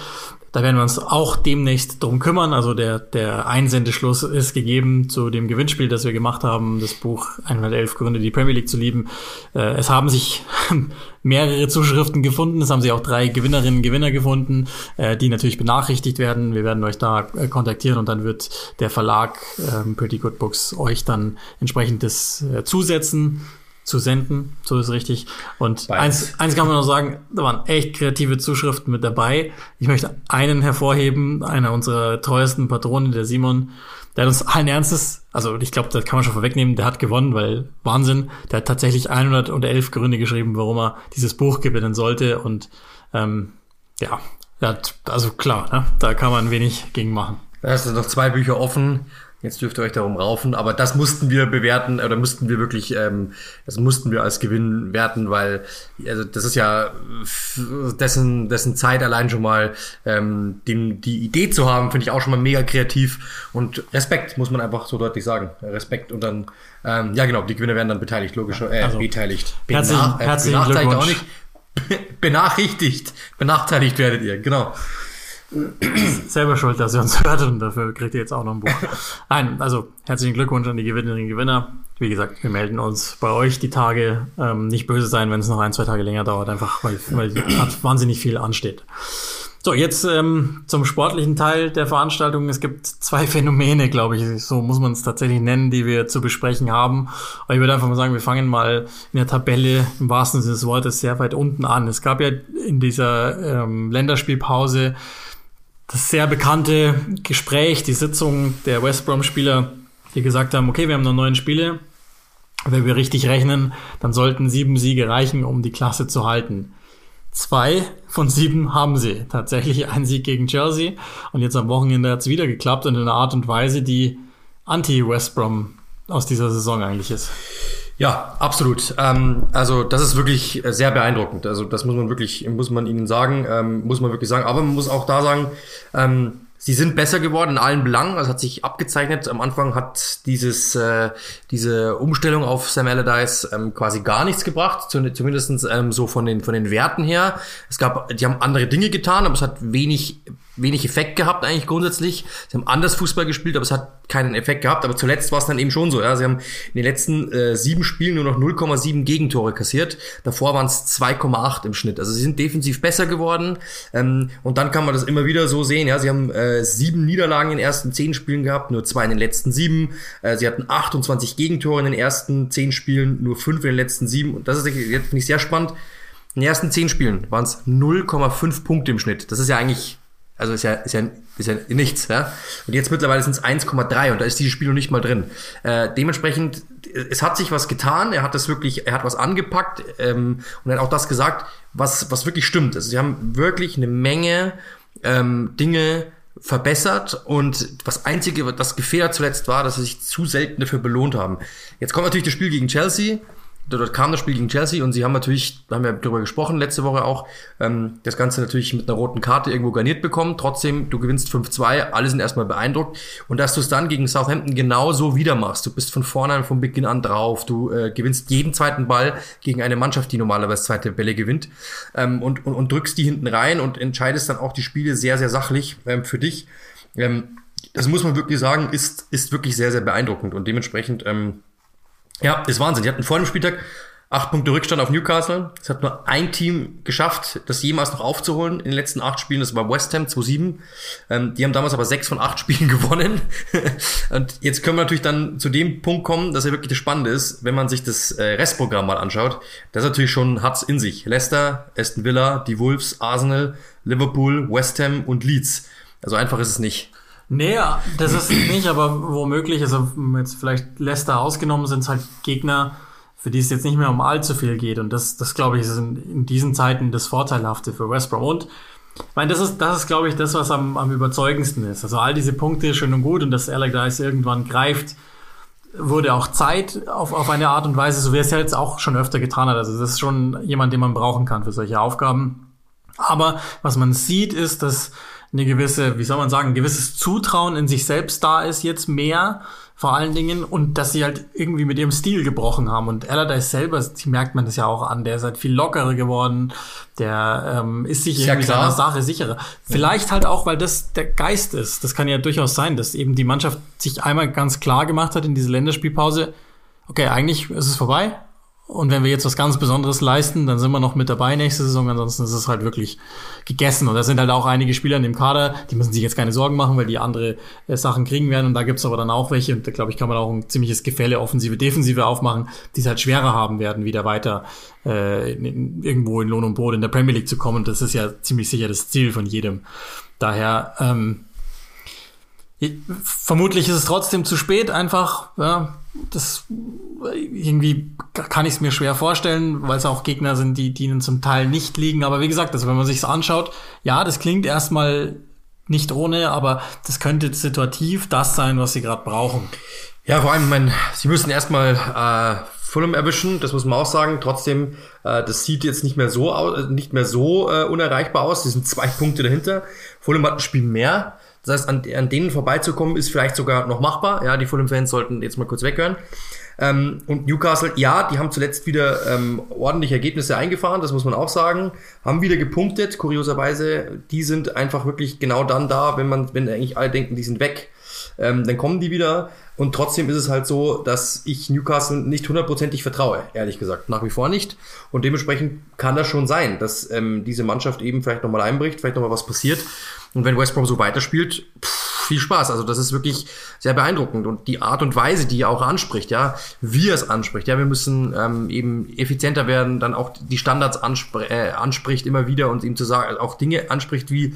Da werden wir uns auch demnächst drum kümmern. Also der, der Einsendeschluss ist gegeben zu dem Gewinnspiel, das wir gemacht haben, das Buch 111 Gründe, die Premier League zu lieben. Äh, es haben sich <laughs> mehrere Zuschriften gefunden. Es haben sich auch drei Gewinnerinnen und Gewinner gefunden, äh, die natürlich benachrichtigt werden. Wir werden euch da äh, kontaktieren und dann wird der Verlag ähm, Pretty Good Books euch dann entsprechendes zusetzen zu senden, so ist richtig. Und eins, eins kann man noch sagen, da waren echt kreative Zuschriften mit dabei. Ich möchte einen hervorheben, einer unserer treuesten Patronen, der Simon, der hat uns allen Ernstes, also ich glaube, das kann man schon vorwegnehmen, der hat gewonnen, weil Wahnsinn, der hat tatsächlich 111 Gründe geschrieben, warum er dieses Buch gewinnen sollte und ähm, ja, hat, also klar, ne? da kann man wenig gegen machen. Da hast du noch zwei Bücher offen. Jetzt dürft ihr euch darum raufen, aber das mussten wir bewerten oder mussten wir wirklich, ähm, das mussten wir als Gewinn werten, weil also das ist ja dessen dessen Zeit allein schon mal ähm, den, die Idee zu haben, finde ich auch schon mal mega kreativ und Respekt muss man einfach so deutlich sagen, Respekt und dann ähm, ja genau, die Gewinner werden dann beteiligt, logisch, äh, also, beteiligt, herzlichen, äh, herzlichen benachteiligt auch nicht, <laughs> benachrichtigt, benachteiligt werdet ihr, genau. Selber schuld, dass ihr uns <laughs> hört und dafür kriegt ihr jetzt auch noch ein Buch. Nein, also herzlichen Glückwunsch an die Gewinnerinnen und Gewinner. Wie gesagt, wir melden uns bei euch die Tage. Ähm, nicht böse sein, wenn es noch ein, zwei Tage länger dauert, einfach weil, weil wahnsinnig viel ansteht. So, jetzt ähm, zum sportlichen Teil der Veranstaltung. Es gibt zwei Phänomene, glaube ich, so muss man es tatsächlich nennen, die wir zu besprechen haben. Aber ich würde einfach mal sagen, wir fangen mal in der Tabelle im wahrsten Sinne des Wortes sehr weit unten an. Es gab ja in dieser ähm, Länderspielpause das sehr bekannte Gespräch, die Sitzung der West Brom-Spieler, die gesagt haben, okay, wir haben noch neun Spiele. Wenn wir richtig rechnen, dann sollten sieben Siege reichen, um die Klasse zu halten. Zwei von sieben haben sie. Tatsächlich ein Sieg gegen Chelsea. Und jetzt am Wochenende hat es wieder geklappt und in einer Art und Weise, die anti-West Brom aus dieser Saison eigentlich ist. Ja, absolut. Ähm, also das ist wirklich sehr beeindruckend. Also das muss man wirklich, muss man ihnen sagen, ähm, muss man wirklich sagen. Aber man muss auch da sagen, ähm, Sie sind besser geworden in allen Belangen, also hat sich abgezeichnet. Am Anfang hat dieses, äh, diese Umstellung auf Sam Allardyce ähm, quasi gar nichts gebracht, zumindest ähm, so von den, von den Werten her. Es gab, die haben andere Dinge getan, aber es hat wenig wenig Effekt gehabt eigentlich grundsätzlich. Sie haben anders Fußball gespielt, aber es hat keinen Effekt gehabt. Aber zuletzt war es dann eben schon so. Ja, sie haben in den letzten äh, sieben Spielen nur noch 0,7 Gegentore kassiert. Davor waren es 2,8 im Schnitt. Also sie sind defensiv besser geworden. Ähm, und dann kann man das immer wieder so sehen. Ja, sie haben äh, sieben Niederlagen in den ersten zehn Spielen gehabt, nur zwei in den letzten sieben. Äh, sie hatten 28 Gegentore in den ersten zehn Spielen, nur fünf in den letzten sieben. Und das ist jetzt finde ich sehr spannend. In den ersten zehn Spielen waren es 0,5 Punkte im Schnitt. Das ist ja eigentlich also ist ja, ist ja, ist ja nichts, ja. Und jetzt mittlerweile sind es 1,3 und da ist dieses Spiel noch nicht mal drin. Äh, dementsprechend, es hat sich was getan, er hat das wirklich, er hat was angepackt ähm, und hat auch das gesagt, was, was wirklich stimmt. Also sie haben wirklich eine Menge ähm, Dinge verbessert und das Einzige, das gefehlt zuletzt war, dass sie sich zu selten dafür belohnt haben. Jetzt kommt natürlich das Spiel gegen Chelsea dort kam das Spiel gegen Chelsea und sie haben natürlich, haben wir darüber gesprochen letzte Woche auch, ähm, das Ganze natürlich mit einer roten Karte irgendwo garniert bekommen. Trotzdem, du gewinnst 5-2, alle sind erstmal beeindruckt. Und dass du es dann gegen Southampton genauso wieder machst. Du bist von vornherein von Beginn an drauf. Du äh, gewinnst jeden zweiten Ball gegen eine Mannschaft, die normalerweise zweite Bälle gewinnt. Ähm, und, und, und drückst die hinten rein und entscheidest dann auch die Spiele sehr, sehr sachlich ähm, für dich. Ähm, das muss man wirklich sagen, ist, ist wirklich sehr, sehr beeindruckend. Und dementsprechend, ähm, ja, ist Wahnsinn. Die hatten vor dem Spieltag acht Punkte Rückstand auf Newcastle. Es hat nur ein Team geschafft, das jemals noch aufzuholen in den letzten acht Spielen. Das war West Ham 2-7. Ähm, die haben damals aber sechs von acht <laughs> Spielen gewonnen. und jetzt können wir natürlich dann zu dem Punkt kommen, dass ja wirklich das Spannende ist, wenn man sich das äh, Restprogramm mal anschaut. Das ist natürlich schon hat's in sich. Leicester, Aston Villa, die Wolves, Arsenal, Liverpool, West Ham und Leeds. Also einfach ist es nicht. Nee, das ist nicht, aber womöglich, also jetzt vielleicht Leicester ausgenommen, sind es halt Gegner, für die es jetzt nicht mehr um allzu viel geht. Und das, das glaube ich, ist in, in diesen Zeiten das Vorteilhafte für West Brom. Und ich meine, das ist, das ist, glaube ich, das, was am, am überzeugendsten ist. Also all diese Punkte schön und gut und dass Allardyce irgendwann greift, wurde auch Zeit auf, auf eine Art und Weise, so wie er es ja jetzt auch schon öfter getan hat. Also das ist schon jemand, den man brauchen kann für solche Aufgaben. Aber was man sieht, ist, dass eine gewisse, wie soll man sagen, ein gewisses Zutrauen in sich selbst da ist jetzt mehr vor allen Dingen und dass sie halt irgendwie mit ihrem Stil gebrochen haben und Allardyce selber, die merkt man das ja auch an, der ist halt viel lockerer geworden, der ähm, ist sich irgendwie ja seiner Sache sicherer. Vielleicht halt auch, weil das der Geist ist. Das kann ja durchaus sein, dass eben die Mannschaft sich einmal ganz klar gemacht hat in diese Länderspielpause, okay, eigentlich ist es vorbei, und wenn wir jetzt was ganz Besonderes leisten, dann sind wir noch mit dabei nächste Saison. Ansonsten ist es halt wirklich gegessen. Und da sind halt auch einige Spieler in dem Kader, die müssen sich jetzt keine Sorgen machen, weil die andere äh, Sachen kriegen werden. Und da gibt's aber dann auch welche, und da glaube ich, kann man auch ein ziemliches Gefälle Offensive, Defensive aufmachen, die es halt schwerer haben werden, wieder weiter äh, in, irgendwo in Lohn und Brot in der Premier League zu kommen. Und das ist ja ziemlich sicher das Ziel von jedem. Daher, ähm, vermutlich ist es trotzdem zu spät, einfach, ja, das irgendwie kann ich es mir schwer vorstellen, weil es auch Gegner sind, die, die ihnen zum Teil nicht liegen. Aber wie gesagt, also wenn man sich's anschaut, ja, das klingt erstmal nicht ohne, aber das könnte situativ das sein, was sie gerade brauchen. Ja, vor allem, ich meine, sie müssen erstmal äh, Fulham erwischen, das muss man auch sagen. Trotzdem, äh, das sieht jetzt nicht mehr so nicht mehr so äh, unerreichbar aus. Sie sind zwei <laughs> Punkte dahinter. Fulham hat ein Spiel mehr. Das heißt, an, an denen vorbeizukommen, ist vielleicht sogar noch machbar. Ja, die Fulham-Fans sollten jetzt mal kurz weghören. Ähm, und Newcastle, ja, die haben zuletzt wieder ähm, ordentliche Ergebnisse eingefahren, das muss man auch sagen. Haben wieder gepunktet, kurioserweise. Die sind einfach wirklich genau dann da, wenn man, wenn eigentlich alle denken, die sind weg. Ähm, dann kommen die wieder. Und trotzdem ist es halt so, dass ich Newcastle nicht hundertprozentig vertraue, ehrlich gesagt. Nach wie vor nicht. Und dementsprechend kann das schon sein, dass ähm, diese Mannschaft eben vielleicht nochmal einbricht, vielleicht nochmal was passiert. Und wenn West Brom so weiterspielt, pff, viel Spaß. Also das ist wirklich sehr beeindruckend. Und die Art und Weise, die er auch anspricht, ja, wie er es anspricht, ja, wir müssen ähm, eben effizienter werden, dann auch die Standards anspr äh, anspricht immer wieder und ihm zu sagen, auch Dinge anspricht wie,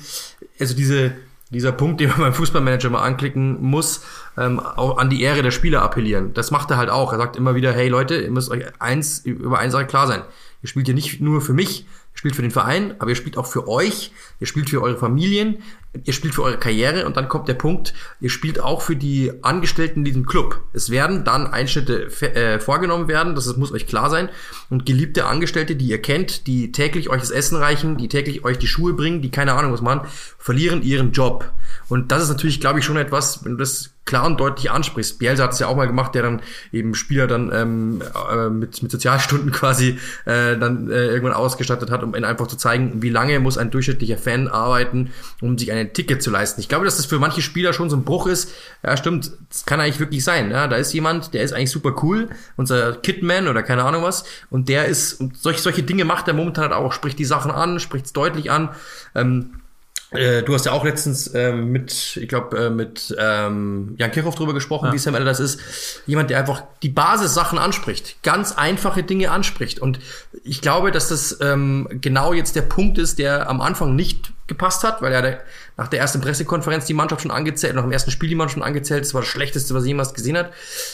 also diese dieser Punkt, den man beim Fußballmanager mal anklicken muss, ähm, auch an die Ehre der Spieler appellieren. Das macht er halt auch. Er sagt immer wieder, hey Leute, ihr müsst euch eins über eins klar sein. Ihr spielt hier nicht nur für mich, spielt für den Verein, aber ihr spielt auch für euch, ihr spielt für eure Familien, ihr spielt für eure Karriere und dann kommt der Punkt, ihr spielt auch für die Angestellten in diesem Club. Es werden dann Einschnitte äh, vorgenommen werden, das muss euch klar sein. Und geliebte Angestellte, die ihr kennt, die täglich euch das Essen reichen, die täglich euch die Schuhe bringen, die keine Ahnung was machen, verlieren ihren Job. Und das ist natürlich, glaube ich, schon etwas, wenn du das klar und deutlich ansprichst. Bielsa hat es ja auch mal gemacht, der dann eben Spieler dann ähm, äh, mit, mit Sozialstunden <laughs> quasi äh, dann äh, irgendwann ausgestattet hat, um ihnen einfach zu zeigen, wie lange muss ein durchschnittlicher Fan arbeiten, um sich ein Ticket zu leisten. Ich glaube, dass das für manche Spieler schon so ein Bruch ist. Ja, stimmt, das kann eigentlich wirklich sein. Ja, da ist jemand, der ist eigentlich super cool, unser Kidman oder keine Ahnung was, und der ist, und solche, solche Dinge macht er momentan halt auch, spricht die Sachen an, spricht es deutlich an. Ähm, äh, du hast ja auch letztens ähm, mit, ich glaube, äh, mit ähm, Jan Kirchhoff drüber gesprochen, ja. wie Sam das ist. Jemand, der einfach die Basissachen anspricht, ganz einfache Dinge anspricht. Und ich glaube, dass das ähm, genau jetzt der Punkt ist, der am Anfang nicht gepasst hat, weil er der, nach der ersten Pressekonferenz die Mannschaft schon angezählt, nach dem ersten Spiel die Mannschaft schon angezählt, das war das Schlechteste, was er jemals gesehen hat.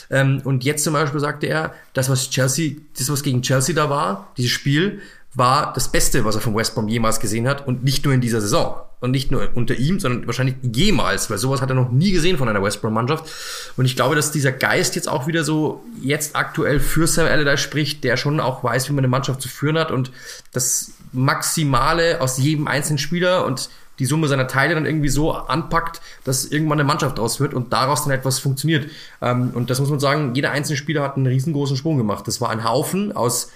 Ähm, und jetzt zum Beispiel sagte er, das, was Chelsea, das, was gegen Chelsea da war, dieses Spiel, war das Beste, was er von West Brom jemals gesehen hat und nicht nur in dieser Saison und nicht nur unter ihm, sondern wahrscheinlich jemals, weil sowas hat er noch nie gesehen von einer West Brom Mannschaft und ich glaube, dass dieser Geist jetzt auch wieder so jetzt aktuell für Sam Allardyce spricht, der schon auch weiß, wie man eine Mannschaft zu führen hat und das Maximale aus jedem einzelnen Spieler und die Summe seiner Teile dann irgendwie so anpackt, dass irgendwann eine Mannschaft draus wird und daraus dann etwas funktioniert. Ähm, und das muss man sagen, jeder einzelne Spieler hat einen riesengroßen Sprung gemacht. Das war ein Haufen aus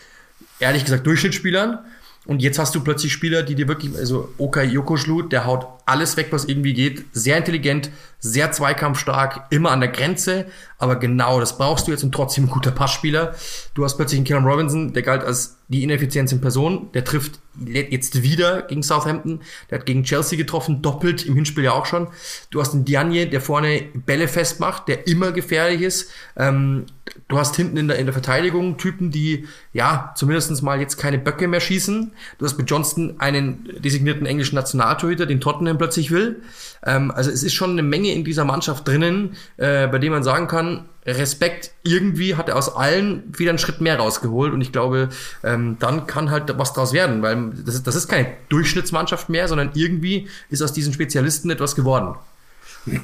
ehrlich gesagt Durchschnittsspielern. Und jetzt hast du plötzlich Spieler, die dir wirklich, also Okay Jokoschlut, der haut alles weg, was irgendwie geht. Sehr intelligent, sehr zweikampfstark, immer an der Grenze. Aber genau, das brauchst du jetzt und trotzdem ein guter Passspieler. Du hast plötzlich einen Kieran Robinson, der galt als die Ineffizienz in Person. Der trifft jetzt wieder gegen Southampton. Der hat gegen Chelsea getroffen, doppelt im Hinspiel ja auch schon. Du hast einen Diagne, der vorne Bälle festmacht, der immer gefährlich ist. Ähm, du hast hinten in der, in der Verteidigung Typen, die ja zumindest mal jetzt keine Böcke mehr schießen. Du hast mit Johnston einen designierten englischen Nationaltorhüter, den Tottenham plötzlich will. Ähm, also es ist schon eine Menge in dieser Mannschaft drinnen, äh, bei dem man sagen kann, Respekt, irgendwie hat er aus allen wieder einen Schritt mehr rausgeholt und ich glaube, ähm, dann kann halt was draus werden, weil das ist, das ist keine Durchschnittsmannschaft mehr, sondern irgendwie ist aus diesen Spezialisten etwas geworden.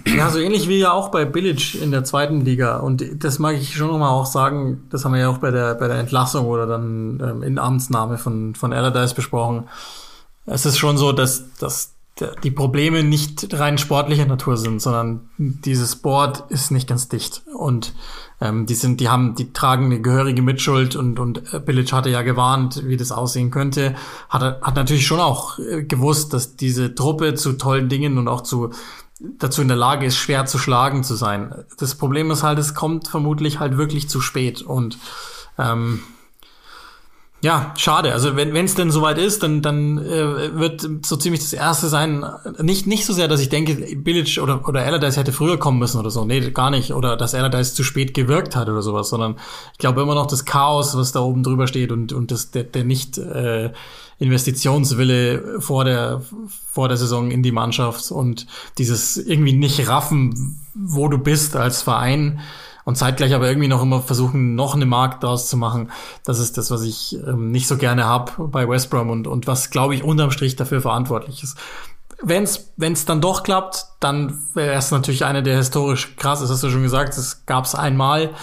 Ja, so ähnlich wie ja auch bei Billich in der zweiten Liga. Und das mag ich schon nochmal auch sagen, das haben wir ja auch bei der, bei der Entlassung oder dann ähm, in Amtsnahme von, von Allardyce besprochen. Es ist schon so, dass, dass die Probleme nicht rein sportlicher Natur sind, sondern dieses Board ist nicht ganz dicht und ähm, die sind, die haben, die tragen eine gehörige Mitschuld und und äh, Billich hatte ja gewarnt, wie das aussehen könnte, hat hat natürlich schon auch äh, gewusst, dass diese Truppe zu tollen Dingen und auch zu dazu in der Lage ist, schwer zu schlagen zu sein. Das Problem ist halt, es kommt vermutlich halt wirklich zu spät und ähm, ja, schade. Also wenn es denn soweit ist, dann, dann äh, wird so ziemlich das Erste sein, nicht, nicht so sehr, dass ich denke, Billich oder, oder Allardyce hätte früher kommen müssen oder so. Nee, gar nicht. Oder dass Allardyce zu spät gewirkt hat oder sowas, sondern ich glaube immer noch das Chaos, was da oben drüber steht und, und das, der, der nicht äh, Investitionswille vor der, vor der Saison in die Mannschaft und dieses irgendwie nicht raffen, wo du bist als Verein und zeitgleich aber irgendwie noch immer versuchen, noch eine Markt daraus zu machen. Das ist das, was ich ähm, nicht so gerne habe bei West Brom und, und was, glaube ich, unterm Strich dafür verantwortlich ist. Wenn es dann doch klappt, dann wäre es natürlich eine der historisch krass, das hast du schon gesagt, es gab es einmal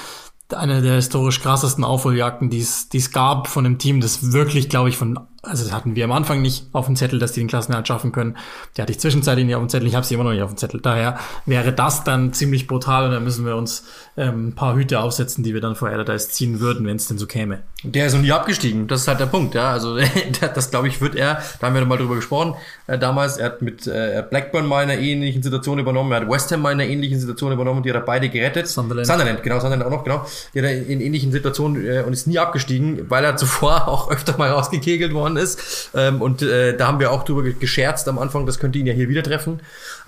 eine der historisch krassesten Aufholjagden, die es gab von einem Team, das wirklich, glaube ich, von, also das hatten wir am Anfang nicht auf dem Zettel, dass die den Klassenerhalt schaffen können. Die hatte ich zwischenzeitlich nicht auf dem Zettel, ich habe sie immer noch nicht auf dem Zettel. Daher wäre das dann ziemlich brutal und dann müssen wir uns ähm, ein paar Hüte aufsetzen, die wir dann vor Allardyce ziehen würden, wenn es denn so käme. Der ist noch nie abgestiegen, das ist halt der Punkt, ja. Also <laughs> das glaube ich wird er, da haben wir mal drüber gesprochen, äh, damals, er hat mit äh, Blackburn mal in einer ähnlichen Situation übernommen, er hat West Ham mal in einer ähnlichen Situation übernommen, die hat er beide gerettet. Sunderland. Sunderland, genau, Sunderland auch noch, genau. Die hat er in ähnlichen Situationen äh, und ist nie abgestiegen, weil er zuvor <laughs> auch öfter mal rausgekegelt worden ist. Ähm, und äh, da haben wir auch drüber gescherzt am Anfang, das könnte ihn ja hier wieder treffen.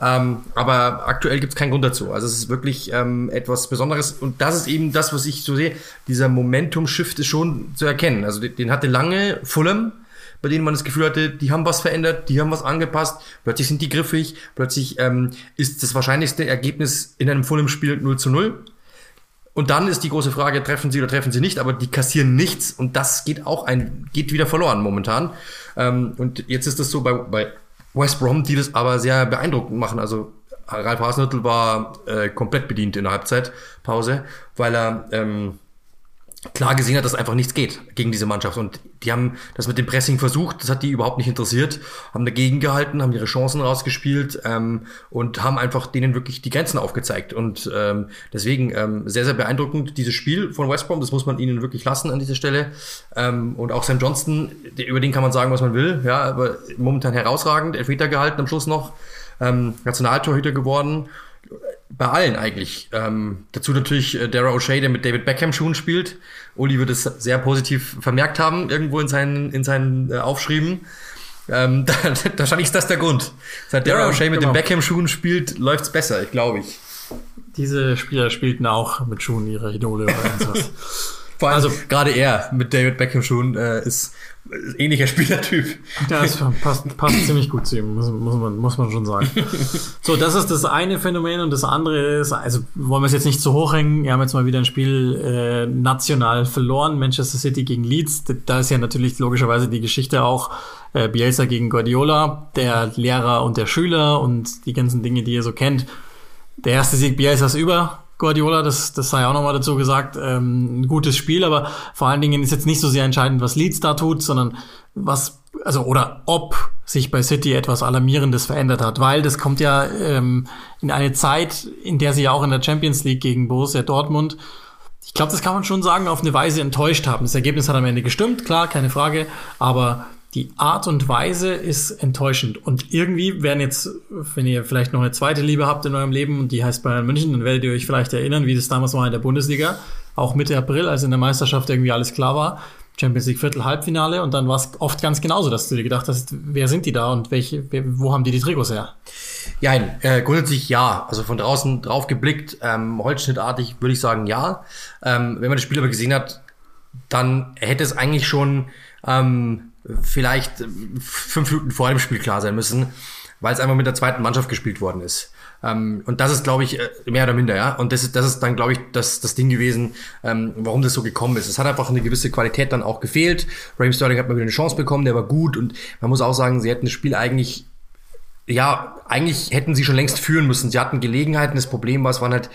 Ähm, aber aktuell gibt es keinen Grund dazu. Also es ist wirklich ähm, etwas Besonderes und das ist eben das, was ich so sehe. Dieser Momentum-Shift ist schon zu erkennen. Also den, den hatte lange Fulham, bei denen man das Gefühl hatte, die haben was verändert, die haben was angepasst, plötzlich sind die griffig, plötzlich ähm, ist das wahrscheinlichste Ergebnis in einem Fulham-Spiel 0 zu 0. Und dann ist die große Frage, treffen sie oder treffen sie nicht, aber die kassieren nichts und das geht auch ein, geht wieder verloren momentan. Ähm, und jetzt ist es so bei, bei West Brom, die das aber sehr beeindruckend machen. Also Ralf Hasenhüttl war äh, komplett bedient in der Halbzeitpause, weil er ähm, klar gesehen hat, dass einfach nichts geht gegen diese Mannschaft. Und die haben das mit dem Pressing versucht, das hat die überhaupt nicht interessiert, haben dagegen gehalten, haben ihre Chancen rausgespielt ähm, und haben einfach denen wirklich die Grenzen aufgezeigt. Und ähm, deswegen ähm, sehr, sehr beeindruckend dieses Spiel von West Brom, das muss man ihnen wirklich lassen an dieser Stelle. Ähm, und auch Sam Johnston, über den kann man sagen, was man will, ja, aber momentan herausragend, Elfmeter gehalten am Schluss noch, ähm, Nationaltorhüter geworden bei allen eigentlich. Ähm, dazu natürlich äh, Dara O'Shea, der mit David Beckham Schuhen spielt. Uli wird es sehr positiv vermerkt haben, irgendwo in seinen, in seinen äh, Aufschrieben. Ähm, <laughs> da, wahrscheinlich ist das der Grund. Seit Dara ja, O'Shea mit genau. den Beckham Schuhen spielt, läuft's besser, glaube ich. Diese Spieler spielten auch mit Schuhen ihre Idole oder irgendwas. <laughs> Vor allem also gerade er mit David Beckham Schuhen äh, ist ähnlicher Spielertyp. Ja, das passt, passt ziemlich gut zu ihm, muss, muss, man, muss man schon sagen. <laughs> So, das ist das eine Phänomen und das andere ist, also wollen wir es jetzt nicht zu hoch hängen, wir haben jetzt mal wieder ein Spiel äh, national verloren, Manchester City gegen Leeds. Da ist ja natürlich logischerweise die Geschichte auch äh, Bielsa gegen Guardiola, der Lehrer und der Schüler und die ganzen Dinge, die ihr so kennt. Der erste Sieg Bielsas über Guardiola, das, das sei auch nochmal dazu gesagt, ähm, ein gutes Spiel, aber vor allen Dingen ist jetzt nicht so sehr entscheidend, was Leeds da tut, sondern was, also oder ob sich bei City etwas Alarmierendes verändert hat, weil das kommt ja ähm, in eine Zeit, in der sie ja auch in der Champions League gegen Borussia Dortmund, ich glaube, das kann man schon sagen, auf eine Weise enttäuscht haben. Das Ergebnis hat am Ende gestimmt, klar, keine Frage, aber die Art und Weise ist enttäuschend. Und irgendwie werden jetzt, wenn ihr vielleicht noch eine zweite Liebe habt in eurem Leben und die heißt Bayern München, dann werdet ihr euch vielleicht erinnern, wie das damals war in der Bundesliga, auch Mitte April, als in der Meisterschaft irgendwie alles klar war. Champions League Viertel, Halbfinale und dann war es oft ganz genauso, dass du dir gedacht hast, wer sind die da und welche, wo haben die die Trikots her? Ja, äh, grundsätzlich ja. Also von draußen drauf geblickt, ähm, holzschnittartig würde ich sagen ja. Ähm, wenn man das Spiel aber gesehen hat, dann hätte es eigentlich schon ähm, vielleicht fünf Minuten vor dem Spiel klar sein müssen, weil es einfach mit der zweiten Mannschaft gespielt worden ist. Ähm, und das ist, glaube ich, äh, mehr oder minder, ja. Und das ist, das ist dann, glaube ich, das, das Ding gewesen, ähm, warum das so gekommen ist. Es hat einfach eine gewisse Qualität dann auch gefehlt. Raheem Sterling hat mal wieder eine Chance bekommen, der war gut und man muss auch sagen, sie hätten das Spiel eigentlich ja, eigentlich hätten sie schon längst führen müssen. Sie hatten Gelegenheiten. Das Problem war, es waren halt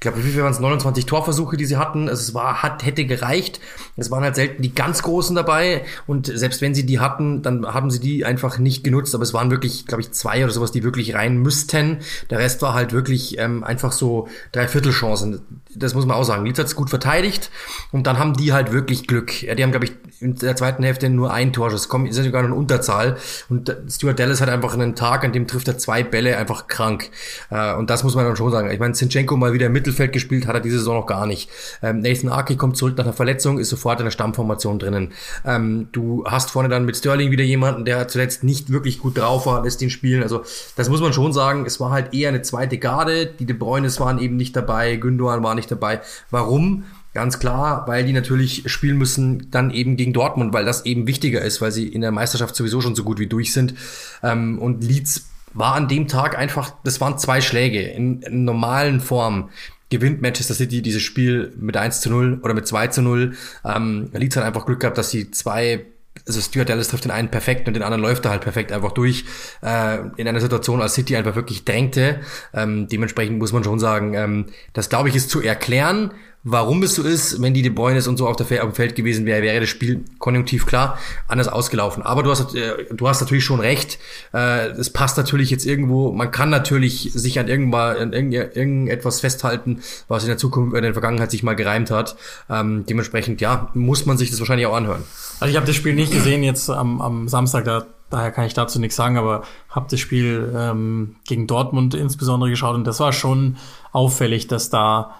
ich glaube, wie viel waren es? 29 Torversuche, die sie hatten. Es war, hat, hätte gereicht. Es waren halt selten die ganz großen dabei. Und selbst wenn sie die hatten, dann haben sie die einfach nicht genutzt. Aber es waren wirklich, glaube ich, zwei oder sowas, die wirklich rein müssten. Der Rest war halt wirklich ähm, einfach so Dreiviertelchancen. Das muss man auch sagen. Leeds hat es gut verteidigt. Und dann haben die halt wirklich Glück. Ja, die haben, glaube ich, in der zweiten Hälfte nur ein Tor. Kommt, ist ja sogar eine Unterzahl. Und Stuart Dallas hat einfach einen Tag, an dem trifft er zwei Bälle einfach krank. Äh, und das muss man dann schon sagen. Ich meine, Zinchenko mal wieder im Mittelfeld gespielt, hat er diese Saison noch gar nicht. Ähm, Nathan Aki kommt zurück nach einer Verletzung, ist sofort in der Stammformation drinnen. Ähm, du hast vorne dann mit Sterling wieder jemanden, der zuletzt nicht wirklich gut drauf war, lässt ihn spielen. Also das muss man schon sagen. Es war halt eher eine zweite Garde. Die De Bruynes waren eben nicht dabei, Gündogan war nicht dabei. Warum? Ganz klar, weil die natürlich spielen müssen dann eben gegen Dortmund, weil das eben wichtiger ist, weil sie in der Meisterschaft sowieso schon so gut wie durch sind. Ähm, und Leeds war an dem Tag einfach, das waren zwei Schläge in, in normalen Form gewinnt Manchester City dieses Spiel mit 1 zu 0 oder mit 2 zu 0. Ähm, Leeds hat einfach Glück gehabt, dass sie zwei also Stuart Dallas trifft den einen perfekt und den anderen läuft er halt perfekt einfach durch. Äh, in einer Situation, als City einfach wirklich drängte. Ähm, dementsprechend muss man schon sagen, ähm, das glaube ich ist zu erklären. Warum es so ist, wenn die De Bruyne und so auf, der, auf dem Feld gewesen wäre, wäre das Spiel konjunktiv klar anders ausgelaufen. Aber du hast, äh, du hast natürlich schon recht. Äh, es passt natürlich jetzt irgendwo. Man kann natürlich sich an irgendwann an irgendetwas festhalten, was in der Zukunft, in der Vergangenheit sich mal gereimt hat. Ähm, dementsprechend, ja, muss man sich das wahrscheinlich auch anhören. Also ich habe das Spiel nicht gesehen jetzt am, am Samstag. Da daher kann ich dazu nichts sagen, aber habe das Spiel ähm, gegen Dortmund insbesondere geschaut und das war schon auffällig, dass da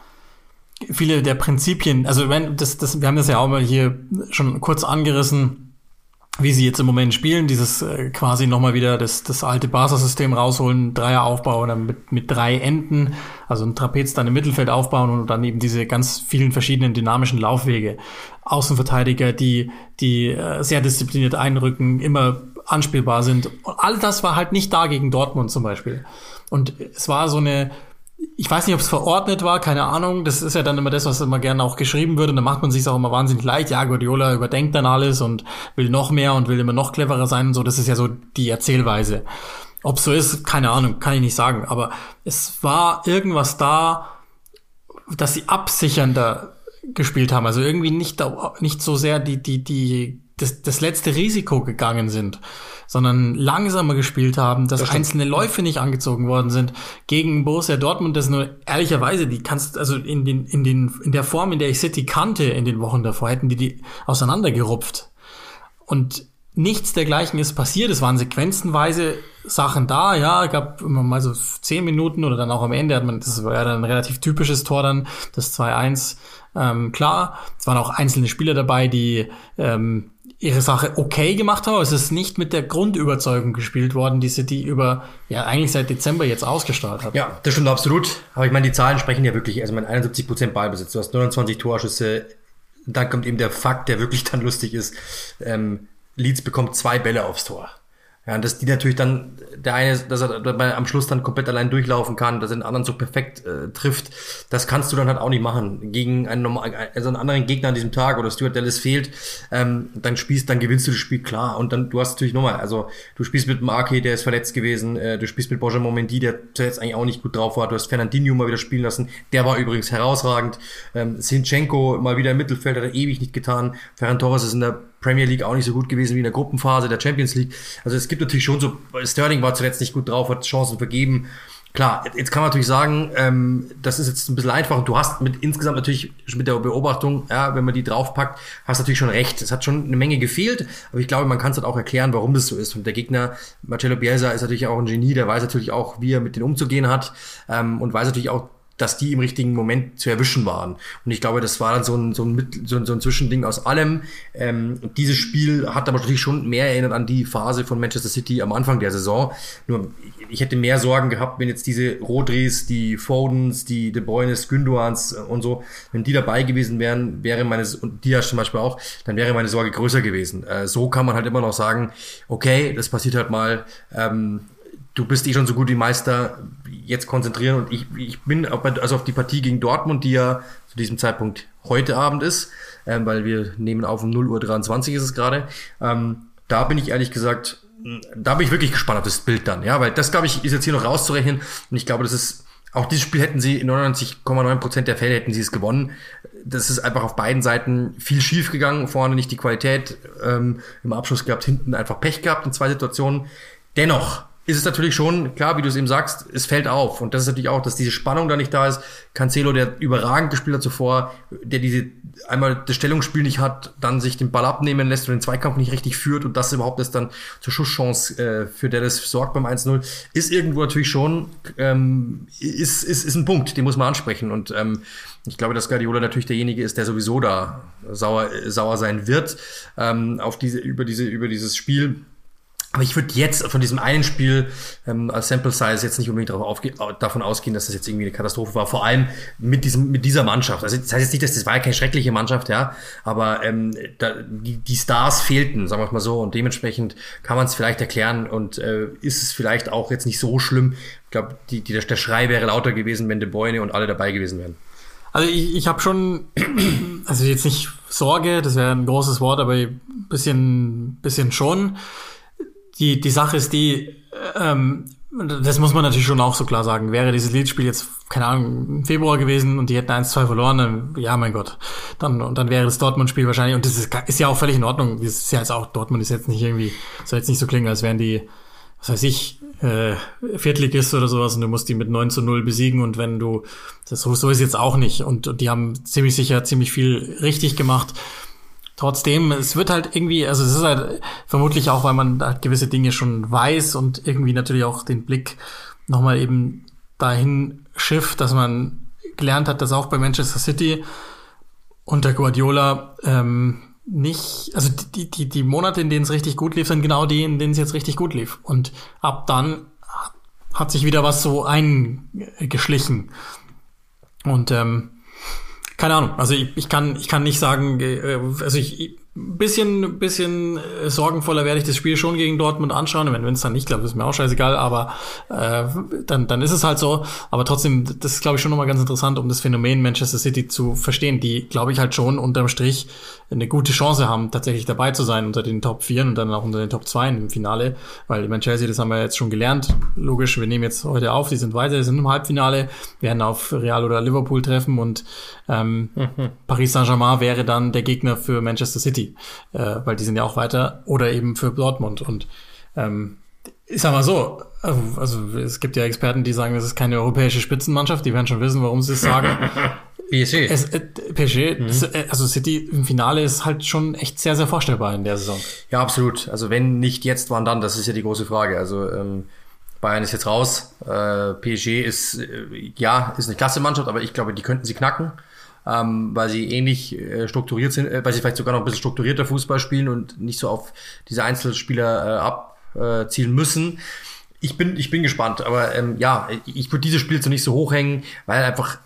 viele der Prinzipien, also wenn das, das, wir haben das ja auch mal hier schon kurz angerissen, wie sie jetzt im Moment spielen, dieses äh, quasi nochmal wieder das, das alte Barca-System rausholen, Dreieraufbau oder mit, mit drei Enden, also ein Trapez dann im Mittelfeld aufbauen und dann eben diese ganz vielen verschiedenen dynamischen Laufwege. Außenverteidiger, die, die äh, sehr diszipliniert einrücken, immer anspielbar sind. Und all das war halt nicht da gegen Dortmund zum Beispiel. Und es war so eine, ich weiß nicht, ob es verordnet war, keine Ahnung. Das ist ja dann immer das, was immer gerne auch geschrieben wird. Und dann macht man sich auch immer wahnsinnig leicht. Ja, Guardiola überdenkt dann alles und will noch mehr und will immer noch cleverer sein und so. Das ist ja so die Erzählweise. Ob so ist, keine Ahnung, kann ich nicht sagen. Aber es war irgendwas da, dass sie absichernder gespielt haben. Also irgendwie nicht, nicht so sehr die, die, die, das, das letzte Risiko gegangen sind sondern langsamer gespielt haben, dass das einzelne Läufe nicht angezogen worden sind. Gegen Borussia Dortmund, das nur ehrlicherweise, die kannst, also in den, in den, in der Form, in der ich City kannte in den Wochen davor, hätten die die auseinandergerupft. Und nichts dergleichen ist passiert. Es waren sequenzenweise Sachen da, ja, gab immer mal so zehn Minuten oder dann auch am Ende hat man, das war ja dann ein relativ typisches Tor dann, das 2-1, ähm, klar. Es waren auch einzelne Spieler dabei, die ähm, ihre Sache okay gemacht haben, aber es ist nicht mit der Grundüberzeugung gespielt worden, die City über, ja, eigentlich seit Dezember jetzt ausgestrahlt hat. Ja, das stimmt absolut. Aber ich meine, die Zahlen sprechen ja wirklich, also mein 71 Prozent Ballbesitz, du hast 29 Torschüsse, dann kommt eben der Fakt, der wirklich dann lustig ist, ähm, Leeds bekommt zwei Bälle aufs Tor. Ja, und dass die natürlich dann, der eine, dass er am Schluss dann komplett allein durchlaufen kann, dass er den anderen so perfekt äh, trifft, das kannst du dann halt auch nicht machen. Gegen einen, normal, also einen anderen Gegner an diesem Tag oder Stuart Dallas fehlt, ähm, dann spielst, dann gewinnst du das Spiel klar. Und dann, du hast natürlich nochmal, also du spielst mit Marke, der ist verletzt gewesen, äh, du spielst mit Borja Momenti, der jetzt eigentlich auch nicht gut drauf war, du hast Fernandinho mal wieder spielen lassen, der war übrigens herausragend. Ähm, Sinchenko mal wieder im Mittelfeld, hat er ewig nicht getan. Ferran Torres ist in der Premier League auch nicht so gut gewesen wie in der Gruppenphase der Champions League. Also es gibt natürlich schon so, Sterling war zuletzt nicht gut drauf, hat Chancen vergeben. Klar, jetzt kann man natürlich sagen, ähm, das ist jetzt ein bisschen einfach und du hast mit insgesamt natürlich mit der Beobachtung, ja, wenn man die draufpackt, hast natürlich schon recht. Es hat schon eine Menge gefehlt, aber ich glaube, man kann es halt auch erklären, warum das so ist. Und der Gegner, Marcello Bielsa, ist natürlich auch ein Genie, der weiß natürlich auch, wie er mit denen umzugehen hat ähm, und weiß natürlich auch, dass die im richtigen Moment zu erwischen waren. Und ich glaube, das war dann so ein, so ein, so ein, so ein Zwischending aus allem. Ähm, dieses Spiel hat aber natürlich schon mehr erinnert an die Phase von Manchester City am Anfang der Saison. Nur ich hätte mehr Sorgen gehabt, wenn jetzt diese Rodris, die Fodens, die De Bruynes, Gündoans und so, wenn die dabei gewesen wären, wäre meine, und Diaz zum Beispiel auch, dann wäre meine Sorge größer gewesen. Äh, so kann man halt immer noch sagen, okay, das passiert halt mal, ähm, du bist eh schon so gut wie Meister, jetzt konzentrieren und ich, ich bin auf, also auf die Partie gegen Dortmund, die ja zu diesem Zeitpunkt heute Abend ist, ähm, weil wir nehmen auf um 0.23 Uhr ist es gerade. Ähm, da bin ich ehrlich gesagt, da bin ich wirklich gespannt auf das Bild dann, ja, weil das glaube ich ist jetzt hier noch rauszurechnen und ich glaube, das ist auch dieses Spiel hätten sie in 99,9 Prozent der Fälle hätten sie es gewonnen. Das ist einfach auf beiden Seiten viel schief gegangen. Vorne nicht die Qualität ähm, im Abschluss gehabt, hinten einfach Pech gehabt in zwei Situationen. Dennoch ist es natürlich schon, klar, wie du es eben sagst, es fällt auf. Und das ist natürlich auch, dass diese Spannung da nicht da ist. Cancelo, der überragend gespielt hat zuvor, der diese einmal das Stellungsspiel nicht hat, dann sich den Ball abnehmen lässt und den Zweikampf nicht richtig führt und das überhaupt erst dann zur Schusschance äh, für der das sorgt beim 1-0, ist irgendwo natürlich schon, ähm, ist, ist, ist ein Punkt, den muss man ansprechen. Und ähm, ich glaube, dass Guardiola natürlich derjenige ist, der sowieso da sauer, sauer sein wird ähm, auf diese, über, diese, über dieses Spiel aber ich würde jetzt von diesem einen Spiel ähm, als Sample Size jetzt nicht unbedingt davon ausgehen, dass das jetzt irgendwie eine Katastrophe war. Vor allem mit diesem mit dieser Mannschaft. Also das heißt jetzt nicht, dass das war ja keine schreckliche Mannschaft, ja, aber ähm, da, die, die Stars fehlten, sagen wir mal so, und dementsprechend kann man es vielleicht erklären und äh, ist es vielleicht auch jetzt nicht so schlimm. Ich glaube, die, die, der Schrei wäre lauter gewesen, wenn De Bruyne und alle dabei gewesen wären. Also ich, ich habe schon, <clears throat> also jetzt nicht Sorge, das wäre ein großes Wort, aber bisschen, bisschen schon die, die Sache ist die, ähm, das muss man natürlich schon auch so klar sagen. Wäre dieses Leadspiel jetzt, keine Ahnung, im Februar gewesen und die hätten 1-2 verloren, dann, ja, mein Gott. Dann, und dann wäre das Dortmund-Spiel wahrscheinlich, und das ist, ist ja auch völlig in Ordnung. Das ist ja jetzt auch, Dortmund ist jetzt nicht irgendwie, soll jetzt nicht so klingen, als wären die, was weiß ich, äh, Viertligist oder sowas und du musst die mit 9 zu 0 besiegen und wenn du, das so ist jetzt auch nicht. Und, und die haben ziemlich sicher ziemlich viel richtig gemacht trotzdem, es wird halt irgendwie, also es ist halt vermutlich auch, weil man halt gewisse Dinge schon weiß und irgendwie natürlich auch den Blick nochmal eben dahin schifft, dass man gelernt hat, dass auch bei Manchester City unter Guardiola ähm, nicht, also die, die, die Monate, in denen es richtig gut lief, sind genau die, in denen es jetzt richtig gut lief. Und ab dann hat sich wieder was so eingeschlichen. Und ähm, keine Ahnung. Also ich, ich kann ich kann nicht sagen, äh, also ich bisschen, bisschen äh, sorgenvoller werde ich das Spiel schon gegen Dortmund anschauen. Wenn es dann nicht klappt, ist mir auch scheißegal, aber äh, dann, dann ist es halt so. Aber trotzdem, das ist, glaube ich, schon nochmal ganz interessant, um das Phänomen Manchester City zu verstehen, die, glaube ich, halt schon unterm Strich eine gute Chance haben, tatsächlich dabei zu sein unter den Top 4 und dann auch unter den Top 2 im Finale. Weil ich meine, Chelsea, das haben wir jetzt schon gelernt. Logisch, wir nehmen jetzt heute auf, die sind weiter, die sind im Halbfinale, werden auf Real oder Liverpool treffen und ähm, mhm. <laughs> Paris Saint-Germain wäre dann der Gegner für Manchester City, äh, weil die sind ja auch weiter, oder eben für Dortmund. Und ähm, ich sag mal so, also, also es gibt ja Experten, die sagen, das ist keine europäische Spitzenmannschaft, die werden schon wissen, warum sie es sagen. <laughs> PSG. Es, äh, PSG, mhm. äh, also City im Finale ist halt schon echt sehr, sehr vorstellbar in der Saison. Ja, absolut. Also wenn nicht jetzt, wann dann? Das ist ja die große Frage. Also ähm, Bayern ist jetzt raus. Äh, PSG ist, äh, ja, ist eine klasse Mannschaft, aber ich glaube, die könnten sie knacken. Ähm, weil sie ähnlich äh, strukturiert sind, äh, weil sie vielleicht sogar noch ein bisschen strukturierter Fußball spielen und nicht so auf diese Einzelspieler äh, abzielen müssen. Ich bin, ich bin gespannt, aber ähm, ja, ich würde dieses Spiel so nicht so hochhängen, weil einfach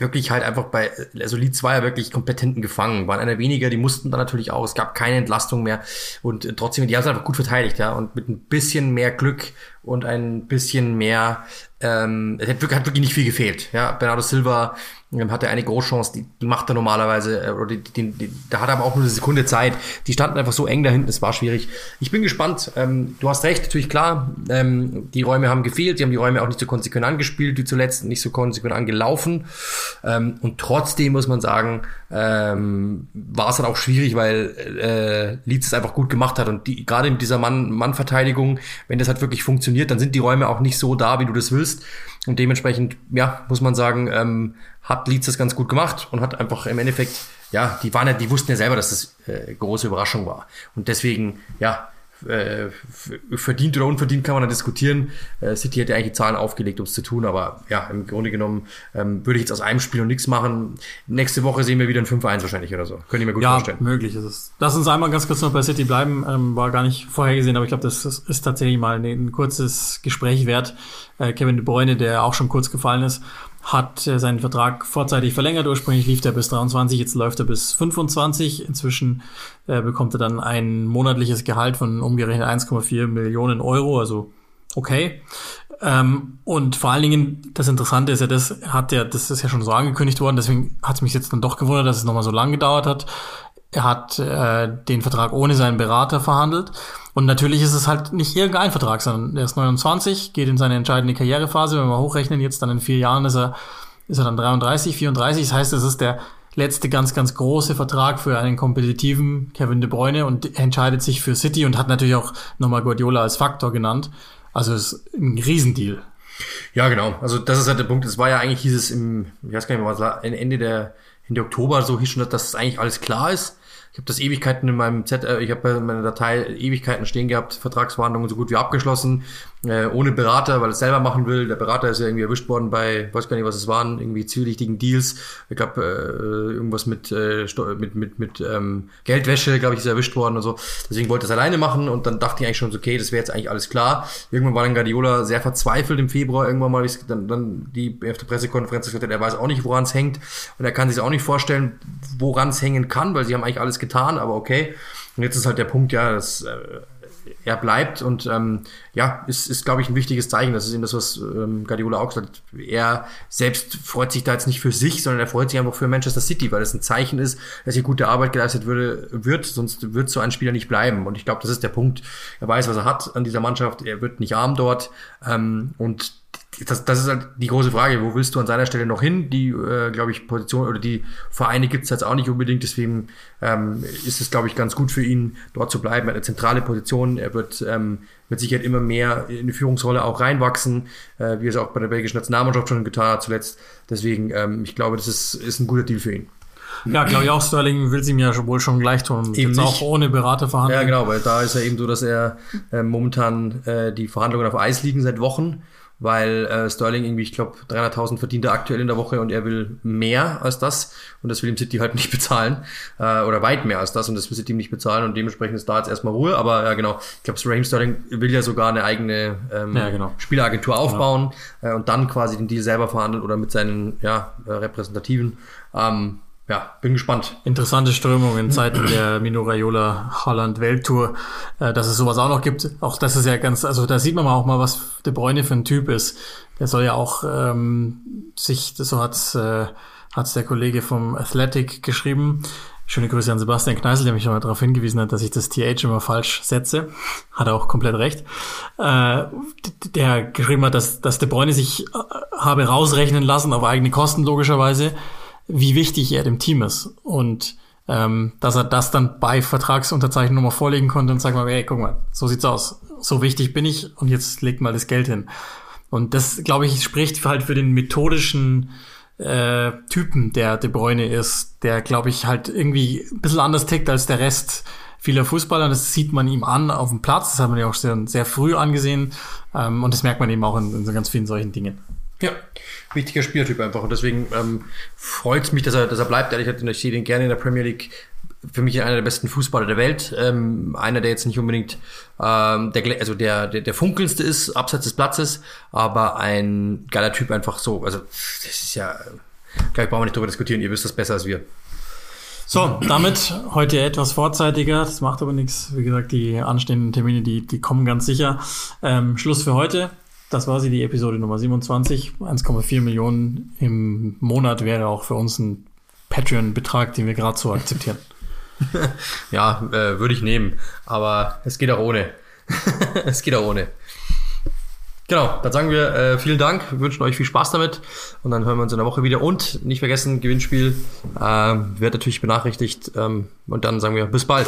wirklich halt einfach bei, also Lead 2 ja wirklich komplett hinten gefangen, waren einer weniger, die mussten dann natürlich auch, es gab keine Entlastung mehr und trotzdem, die haben es einfach gut verteidigt, ja, und mit ein bisschen mehr Glück und ein bisschen mehr, ähm, es hat wirklich, hat wirklich nicht viel gefehlt, ja, Bernardo Silva ähm, hatte eine Großchance, die, die macht er normalerweise, äh, oder die, die, die, da hat er aber auch nur eine Sekunde Zeit. Die standen einfach so eng da hinten, es war schwierig. Ich bin gespannt. Ähm, du hast recht, natürlich klar, ähm, die Räume haben gefehlt, die haben die Räume auch nicht so konsequent angespielt, wie zuletzt nicht so konsequent angelaufen. Ähm, und trotzdem muss man sagen, ähm, war es dann auch schwierig, weil äh, Leeds es einfach gut gemacht hat. Und die, gerade in dieser Mann-Mann-Verteidigung, wenn das halt wirklich funktioniert, dann sind die Räume auch nicht so da, wie du das willst. Und dementsprechend, ja, muss man sagen, ähm, hat Leeds das ganz gut gemacht und hat einfach im Endeffekt, ja, die waren ja, die wussten ja selber, dass das äh, große Überraschung war. Und deswegen, ja, äh, verdient oder unverdient kann man da diskutieren. Äh, City hätte eigentlich die Zahlen aufgelegt, um es zu tun, aber ja, im Grunde genommen ähm, würde ich jetzt aus einem Spiel und nichts machen. Nächste Woche sehen wir wieder ein 5-1 wahrscheinlich oder so. Könnte ich mir gut ja, vorstellen. Ja, möglich ist es. Lass uns einmal ganz kurz noch bei City bleiben. Ähm, war gar nicht vorhergesehen, aber ich glaube, das, das, ist tatsächlich mal ein, ein kurzes Gespräch wert. Äh, Kevin De Bruyne, der auch schon kurz gefallen ist, hat äh, seinen Vertrag vorzeitig verlängert. Ursprünglich lief er bis 23, jetzt läuft er bis 25. Inzwischen äh, bekommt er dann ein monatliches Gehalt von umgerechnet 1,4 Millionen Euro, also okay. Ähm, und vor allen Dingen, das Interessante ist ja, das hat ja, das ist ja schon so angekündigt worden, deswegen hat es mich jetzt dann doch gewundert, dass es nochmal so lange gedauert hat. Er hat äh, den Vertrag ohne seinen Berater verhandelt. Und natürlich ist es halt nicht irgendein Vertrag, sondern er ist 29, geht in seine entscheidende Karrierephase. Wenn wir hochrechnen, jetzt dann in vier Jahren ist er, ist er dann 33, 34. Das heißt, es ist der letzte ganz, ganz große Vertrag für einen kompetitiven Kevin De Bruyne und entscheidet sich für City und hat natürlich auch nochmal Guardiola als Faktor genannt. Also es ist ein Riesendeal. Ja, genau. Also das ist halt der Punkt. Es war ja eigentlich hieß es im, ich weiß gar nicht mehr, was Ende der Ende Oktober so hieß schon, dass eigentlich alles klar ist. Ich habe das Ewigkeiten in meinem Z, äh, ich habe in meiner Datei Ewigkeiten stehen gehabt, Vertragsverhandlungen so gut wie abgeschlossen, äh, ohne Berater, weil es selber machen will. Der Berater ist ja irgendwie erwischt worden bei, weiß gar nicht, was es waren, irgendwie zielrichtigen Deals. Ich glaube, äh, irgendwas mit, äh, mit, mit, mit ähm, Geldwäsche, glaube ich, ist erwischt worden und so. Deswegen wollte er es alleine machen und dann dachte ich eigentlich schon, so, okay, das wäre jetzt eigentlich alles klar. Irgendwann war dann Guardiola sehr verzweifelt im Februar, irgendwann mal, dann, dann die auf der Pressekonferenz gesagt hat, er weiß auch nicht, woran es hängt und er kann sich auch nicht vorstellen, woran es hängen kann, weil sie haben eigentlich alles getan, aber okay. Und jetzt ist halt der Punkt, ja, dass äh, er bleibt und ähm, ja, ist, ist glaube ich, ein wichtiges Zeichen. Das ist eben das, was ähm, Guardiola auch gesagt hat. Er selbst freut sich da jetzt nicht für sich, sondern er freut sich einfach für Manchester City, weil es ein Zeichen ist, dass hier gute Arbeit geleistet würde, wird, sonst wird so ein Spieler nicht bleiben. Und ich glaube, das ist der Punkt. Er weiß, was er hat an dieser Mannschaft. Er wird nicht arm dort ähm, und das, das ist halt die große Frage, wo willst du an seiner Stelle noch hin? Die, äh, glaube ich, Position oder die Vereine gibt es jetzt auch nicht unbedingt, deswegen ähm, ist es, glaube ich, ganz gut für ihn, dort zu bleiben. Er hat eine zentrale Position, er wird ähm, mit Sicherheit immer mehr in die Führungsrolle auch reinwachsen, äh, wie er es auch bei der belgischen Nationalmannschaft schon getan hat zuletzt. Deswegen, ähm, ich glaube, das ist, ist ein guter Deal für ihn. Ja, glaube ich auch, Sterling will sie mir ja wohl schon gleich tun. Eben auch ohne Berater verhandeln. Ja, genau, weil da ist ja eben so, dass er äh, momentan äh, die Verhandlungen auf Eis liegen seit Wochen weil äh, Sterling irgendwie, ich glaube, 300.000 verdient er aktuell in der Woche und er will mehr als das und das will ihm City halt <laughs> nicht bezahlen äh, oder weit mehr als das und das will City ihm nicht bezahlen und dementsprechend ist da jetzt erstmal Ruhe, aber ja genau, ich glaube, Raheem Sterling will ja sogar eine eigene ähm, ja, genau. Spieleragentur aufbauen genau. äh, und dann quasi den Deal selber verhandeln oder mit seinen ja, äh, Repräsentativen. Ähm, ja, bin gespannt. Interessante Strömung in Zeiten der Mino Raiola Holland Welttour, äh, dass es sowas auch noch gibt. Auch das ist ja ganz, also da sieht man auch mal, was De Bruyne für ein Typ ist. Der soll ja auch ähm, sich, so hat's, äh, hat's der Kollege vom Athletic geschrieben. Schöne Grüße an Sebastian Kneißl, der mich schon mal darauf hingewiesen hat, dass ich das TH immer falsch setze. Hat er auch komplett recht. Äh, der geschrieben hat, dass, dass De Bruyne sich äh, habe rausrechnen lassen, auf eigene Kosten logischerweise, wie wichtig er dem Team ist. Und ähm, dass er das dann bei Vertragsunterzeichnung nochmal vorlegen konnte und sagen mal, ey, guck mal, so sieht's aus. So wichtig bin ich und jetzt legt mal das Geld hin. Und das, glaube ich, spricht halt für den methodischen äh, Typen, der De Bruyne ist, der, glaube ich, halt irgendwie ein bisschen anders tickt als der Rest vieler Fußballer. Das sieht man ihm an auf dem Platz. Das hat man ja auch sehr, sehr früh angesehen. Ähm, und das merkt man eben auch in, in so ganz vielen solchen Dingen. Ja, wichtiger Spielertyp einfach. Und deswegen ähm, freut es mich, dass er, dass er bleibt. Ehrlich gesagt, ich sehe den gerne in der Premier League. Für mich einer der besten Fußballer der Welt. Ähm, einer, der jetzt nicht unbedingt ähm, der, also der, der, der funkelndste ist, abseits des Platzes, aber ein geiler Typ einfach so. Also, das ist ja, gleich brauchen wir nicht drüber diskutieren, ihr wisst das besser als wir. So, damit heute etwas vorzeitiger. Das macht aber nichts. Wie gesagt, die anstehenden Termine, die, die kommen ganz sicher. Ähm, Schluss für heute. Das war sie, die Episode Nummer 27. 1,4 Millionen im Monat wäre auch für uns ein Patreon-Betrag, den wir gerade so akzeptieren. <laughs> ja, äh, würde ich nehmen. Aber es geht auch ohne. <laughs> es geht auch ohne. Genau, dann sagen wir äh, vielen Dank, wünschen euch viel Spaß damit und dann hören wir uns in der Woche wieder. Und nicht vergessen, Gewinnspiel äh, wird natürlich benachrichtigt ähm, und dann sagen wir bis bald.